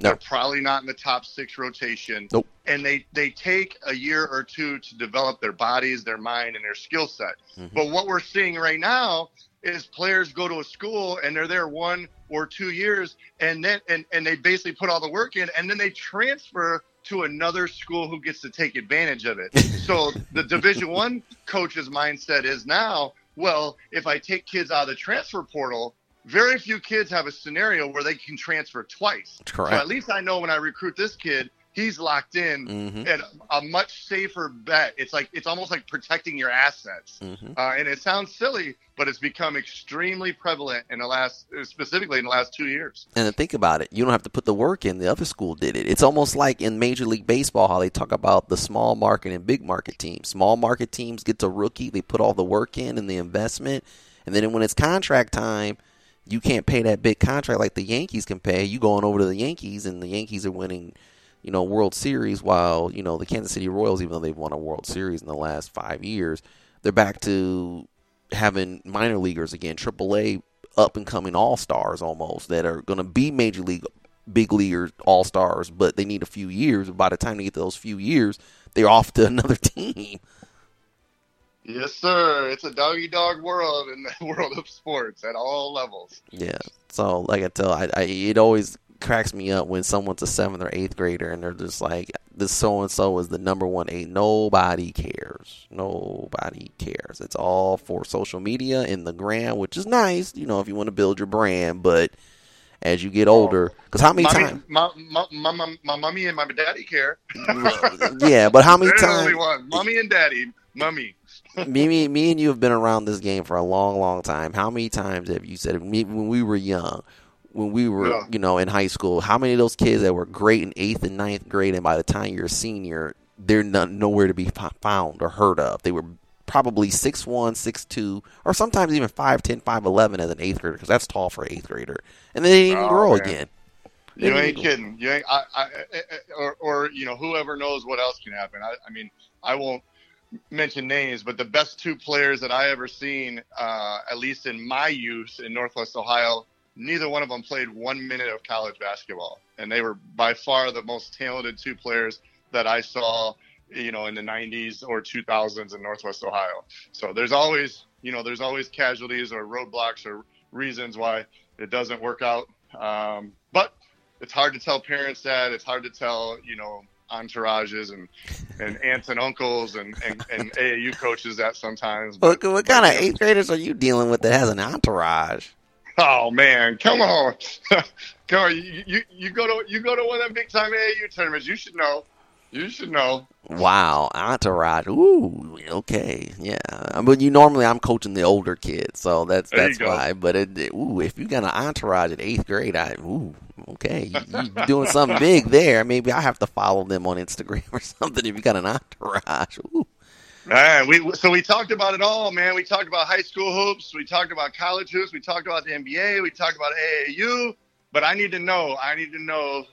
No. They're probably not in the top six rotation. Nope. And they, they take a year or two to develop their bodies, their mind, and their skill set. Mhm. But what we're seeing right now is players go to a school and they're there one or two years and then and, and they basically put all the work in and then they transfer to another school who gets to take advantage of it. so the division one coach's mindset is now, well, if I take kids out of the transfer portal, very few kids have a scenario where they can transfer twice. So Correct. at least I know when I recruit this kid, he's locked in hmm and a much safer bet. It's like it's almost like protecting your assets. hmm Uh, and it sounds silly, but it's become extremely prevalent in the last, specifically in the last two years. And then think about it. You don't have to put the work in. The other school did it. It's almost like in Major League Baseball how they talk about the small market and big market teams. Small market teams get to rookie, they put all the work in and the investment, and then when it's contract time, you can't pay that big contract like the Yankees can pay. You going over to the Yankees, and the Yankees are winning, you know, World Series, while you know the Kansas City Royals, even though they've won a World Series in the last five years, they're back to having minor leaguers again, AAA up and coming all stars almost that are going to be major league big leaguer all stars, but they need a few years. By the time they get those few years, they're off to another team. Yes, sir. It's a doggy dog world in the world of sports at all levels. Yeah. So like I tell, I, I it always cracks me up when someone's a seventh or eighth grader and they're just like, this so and so is the number one eight. Nobody cares. Nobody cares. It's all for social media and the gram, which is nice, you know, if you want to build your brand. But as you get older, because how many times? my, my, my, my, my mommy and my daddy care. yeah, but how many times? Mommy and daddy. Mummy. Me, me, me, and you have been around this game for a long, long time. How many times have you said me, when we were young, when we were, Yeah. you know, in high school? How many of those kids that were great in eighth and ninth grade, and by the time you're a senior, they're not, nowhere to be found or heard of? They were probably six one, six two, or sometimes even 5'10", 5'11", as an eighth grader, because that's tall for an eighth grader, and then they didn't even Oh, grow man. again. You ain't didn't- kidding. You ain't, I, I, I- or, or, you know, whoever knows what else can happen. I, I mean, I won't mention names, but the best two players that I ever seen, uh, at least in my youth in Northwest Ohio, neither one of them played one minute of college basketball, and they were by far the most talented two players that I saw, you know, in the '90s or 2000s in Northwest Ohio. So there's always, you know, there's always casualties or roadblocks or reasons why it doesn't work out. Um, but it's hard to tell parents that. It's hard to tell, you know, entourages and, and aunts and uncles and, and, and AAU coaches that sometimes. What, But, what kind of eighth graders are you dealing with that has an entourage? oh man, come on, come on! You, you you go to you go to one of them big time AAU tournaments. You should know. You should know. Wow, entourage. Ooh, okay, yeah. But you normally I'm coaching the older kids, so that's There that's why. But it, it- ooh, if you got an entourage at eighth grade, I ooh, okay, you, you doing something big there. Maybe I have to follow them on Instagram or something. If you got an entourage, ooh, Man, we so we talked about it all, man. We talked about high school hoops, we talked about college hoops, we talked about the NBA, we talked about AAU. But I need to know, I need to know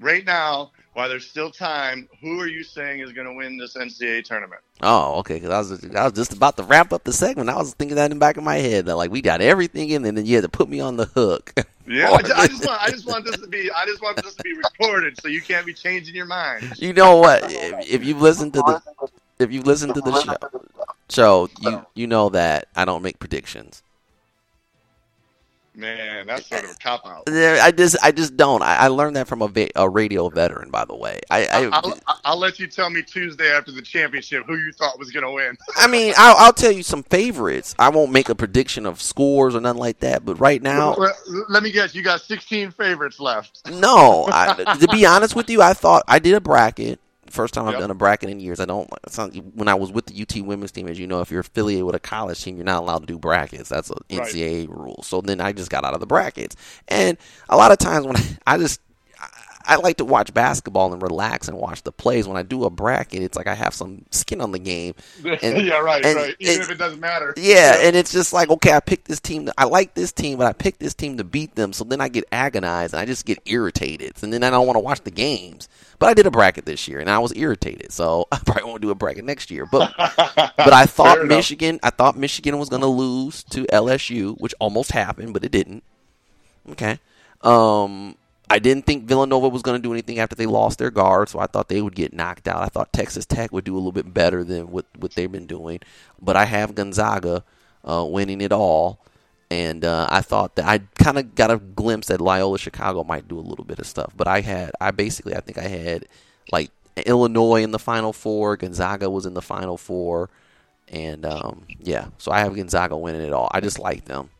right now, while there's still time, who are you saying is going to win this NCAA tournament? oh, okay. Because I was I was just about to wrap up the segment. I was thinking that in the back of my head that like we got everything in, and then you had to put me on the hook. Yeah, I, ju- I just want, I just want this to be, I just want this to be recorded, so you can't be changing your mind. you know what? If, if you've listened to the if you've listened to the show, show you you know that I don't make predictions. Man, that's sort of a cop out. There, I just, I just don't. I, I learned that from a, va- a radio veteran, by the way. I, I, I'll, I'll let you tell me Tuesday after the championship who you thought was going to win. I mean, I'll, I'll tell you some favorites. I won't make a prediction of scores or nothing like that. But right now, let me guess, you got 16 favorites left. no. I, to be honest with you, I thought I did a bracket. First time I've Yep. done a bracket in years. I don't. not- when I was with the UT women's team, as you know, if you're affiliated with a college team, you're not allowed to do brackets. That's a Right. NCAA rule. So then I just got out of the brackets. And a lot of times when I, I just I- like to watch basketball and relax and watch the plays. When I do a bracket, it's like I have some skin on the game. And- yeah, right, right. Even if it doesn't matter. Yeah, and it's just like, okay, I picked this team. I like this team, but I picked this team to beat them. So then I get agonized and I just get irritated. And then I don't want to watch the games. But I did a bracket this year and I was irritated. So I probably won't do a bracket next year. But but I thought. Michigan, I thought Michigan was going to lose to LSU, which almost happened, but it didn't. Okay. Um, I didn't think Villanova was going to do anything after they lost their guard, so I thought they would get knocked out. I thought Texas Tech would do a little bit better than what, what they've been doing, but I have Gonzaga uh, winning it all, and uh, I thought that I kind of got a glimpse that Loyola Chicago might do a little bit of stuff. But I had, I basically, I think I had like Illinois in the Final Four, Gonzaga was in the Final Four, and um, yeah, so I have Gonzaga winning it all. I just like them.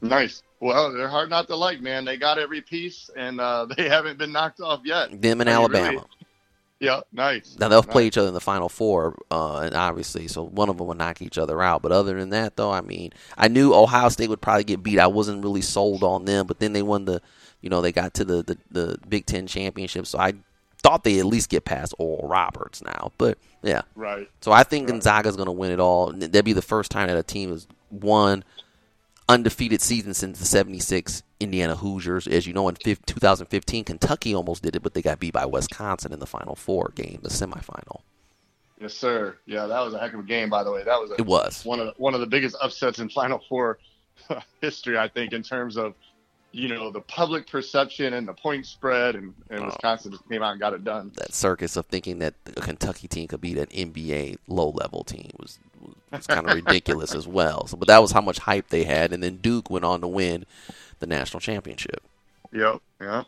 Nice. Well, they're hard not to like, man. They got every piece, and uh, they haven't been knocked off yet. Them in I mean, Alabama. Yeah, nice. Now they'll play each other in the final four, uh, and obviously, so one of them will knock each other out. But other than that, though, I mean, I knew Ohio State would probably get beat. I wasn't really sold on them, but then they won the, you know, they got to the the, the Big Ten championship, so I thought they at least get past Oral Roberts now. But yeah, Right. so I think Right. Gonzaga's going to win it all. And That'd be the first time that a team has won undefeated season since the 76 Indiana Hoosiers. As you know, in fif- 2015, Kentucky almost did it, but they got beat by Wisconsin in the Final Four game, the semifinal. Yes, sir. Yeah, that was a heck of a game, by the way. That was a, It was. one of the, one of the biggest upsets in Final Four history, I think, in terms of you know the public perception and the point spread, and, and Oh. Wisconsin just came out and got it done. That circus of thinking that a Kentucky team could beat an NBA low level team was was kind of ridiculous as well. So, but that was how much hype they had, and then Duke went on to win the national championship. Yep. Yep.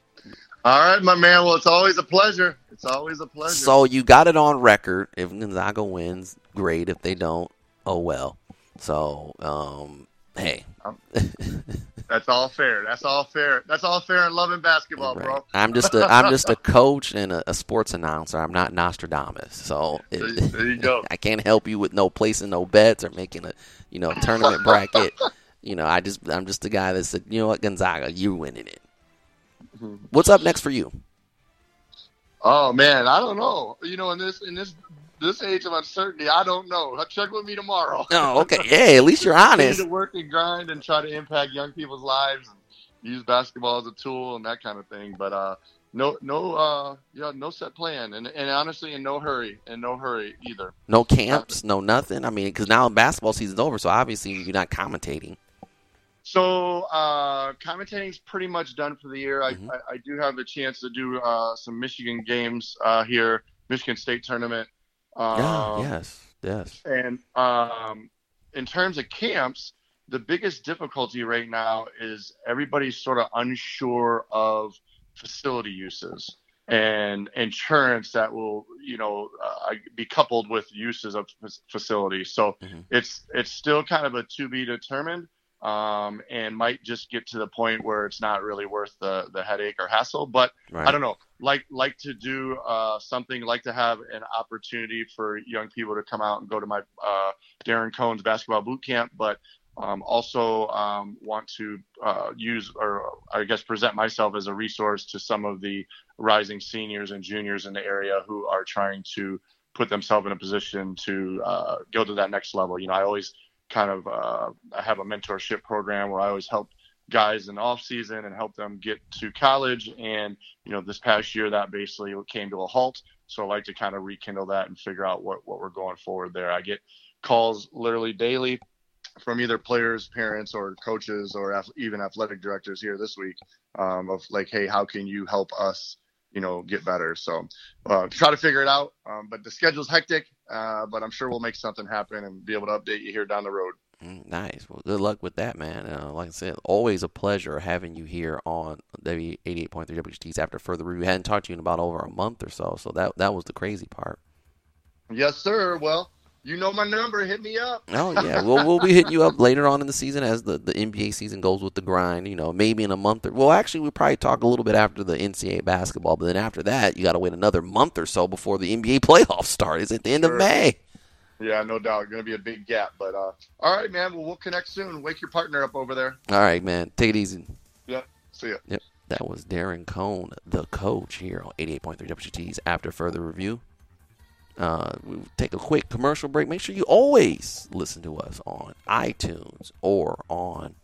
All right, my man. Well, it's always a pleasure. It's always a pleasure. So you got it on record. If Gonzaga wins, great. If they don't, oh well. So, um, hey, That's all fair. That's all fair. That's all fair in loving basketball, right. bro. I'm just a I'm just a coach and a, a sports announcer. I'm not Nostradamus. So it, There, there you go. I can't help you with no placing no bets or making a you know tournament bracket. You know, I just I'm just the guy that said, you know what, Gonzaga, you're winning it. Mm-hmm. What's up next for you? Oh man, I don't know. You know, in this in this this age of uncertainty, I don't know. Check with me tomorrow. Oh, okay. Hey, at least you're honest. to work and grind and try to impact young people's lives and use basketball as a tool and that kind of thing. But uh, no, no, uh, yeah, no set plan, and and honestly, in no hurry, in no hurry either. No camps, no nothing. I mean, because now basketball season's over, so obviously you're not commentating. So uh, commentating's pretty much done for the year. I, Mhm. I, I do have the chance to do uh, some Michigan games uh, here, Michigan State tournament. Um, Yeah, yes, yes. And um, in terms of camps, the biggest difficulty right now is everybody's sort of unsure of facility uses and insurance that will, you know, uh, be coupled with uses of f- facilities. So Mhm. it's it's still kind of a to be determined, um, and might just get to the point where it's not really worth the the headache or hassle. But Right. I don't know. Like like to do uh, something. Like to have an opportunity for young people to come out and go to my uh, Darren Cohn's basketball boot camp, but um, also um, want to uh, use or I guess present myself as a resource to some of the rising seniors and juniors in the area who are trying to put themselves in a position to uh, go to that next level. You know, I always kind of uh, I have a mentorship program where I always help guys in off season and help them get to college. And you know, this past year that basically came to a halt. So I like to kind of rekindle that and figure out what what we're going forward there. I get calls literally daily from either players, parents, or coaches, or even athletic directors here this week um, of like, hey, how can you help us? You know, get better. So uh, try to figure it out. Um, but the schedule's hectic. Uh, but I'm sure we'll make something happen and be able to update you here down the road. Mm, nice. Well, good luck with that, man. Uh, like I said, always a pleasure having you here on W eighty eight point three WHTs. After further review, we hadn't talked to you in about over a month or so, so that that was the crazy part. Yes, sir. Well, you know my number. Hit me up. Oh yeah, we'll we'll be hitting you up later on in the season as the, the NBA season goes with the grind. You know, maybe in a month or well, actually, we'll probably talk a little bit after the NCAA basketball, but then after that, you got to wait another month or so before the NBA playoffs start. It's at the end Sure. of May. Yeah, no doubt. Going to be a big gap, but uh, all right, man. Well, we'll connect soon. Wake your partner up over there. All right, man. Take it easy. Yeah. See ya. Yep. That was Darren Cohn, the coach here on 88.3 WGTs. After further review, uh, we'll take a quick commercial break. Make sure you always listen to us on iTunes or on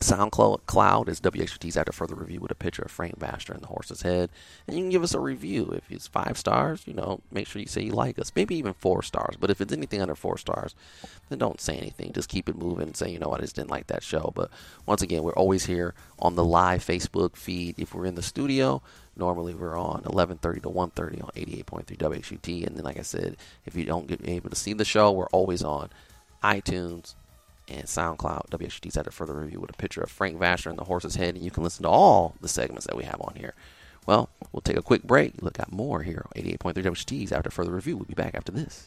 SoundCloud Cloud is WHT's after further review with a picture of Frank Baxter and the horse's head. And you can give us a review. If it's five stars, you know, make sure you say you like us. Maybe even four stars. But if it's anything under four stars, then don't say anything. Just keep it moving and say, you know I just didn't like that show. But once again, we're always here on the live Facebook feed. If we're in the studio, normally we're on 11:30 to 1:30 on 88.3 WHUT. And then, like I said, if you don't get able to see the show, we're always on iTunes and SoundCloud. WHT's at a further review with a picture of Frank Vasher and the horse's head, and you can listen to all the segments that we have on here. Well, we'll take a quick break. Look at more here on 88.3 WHT's after further review. We'll be back after this.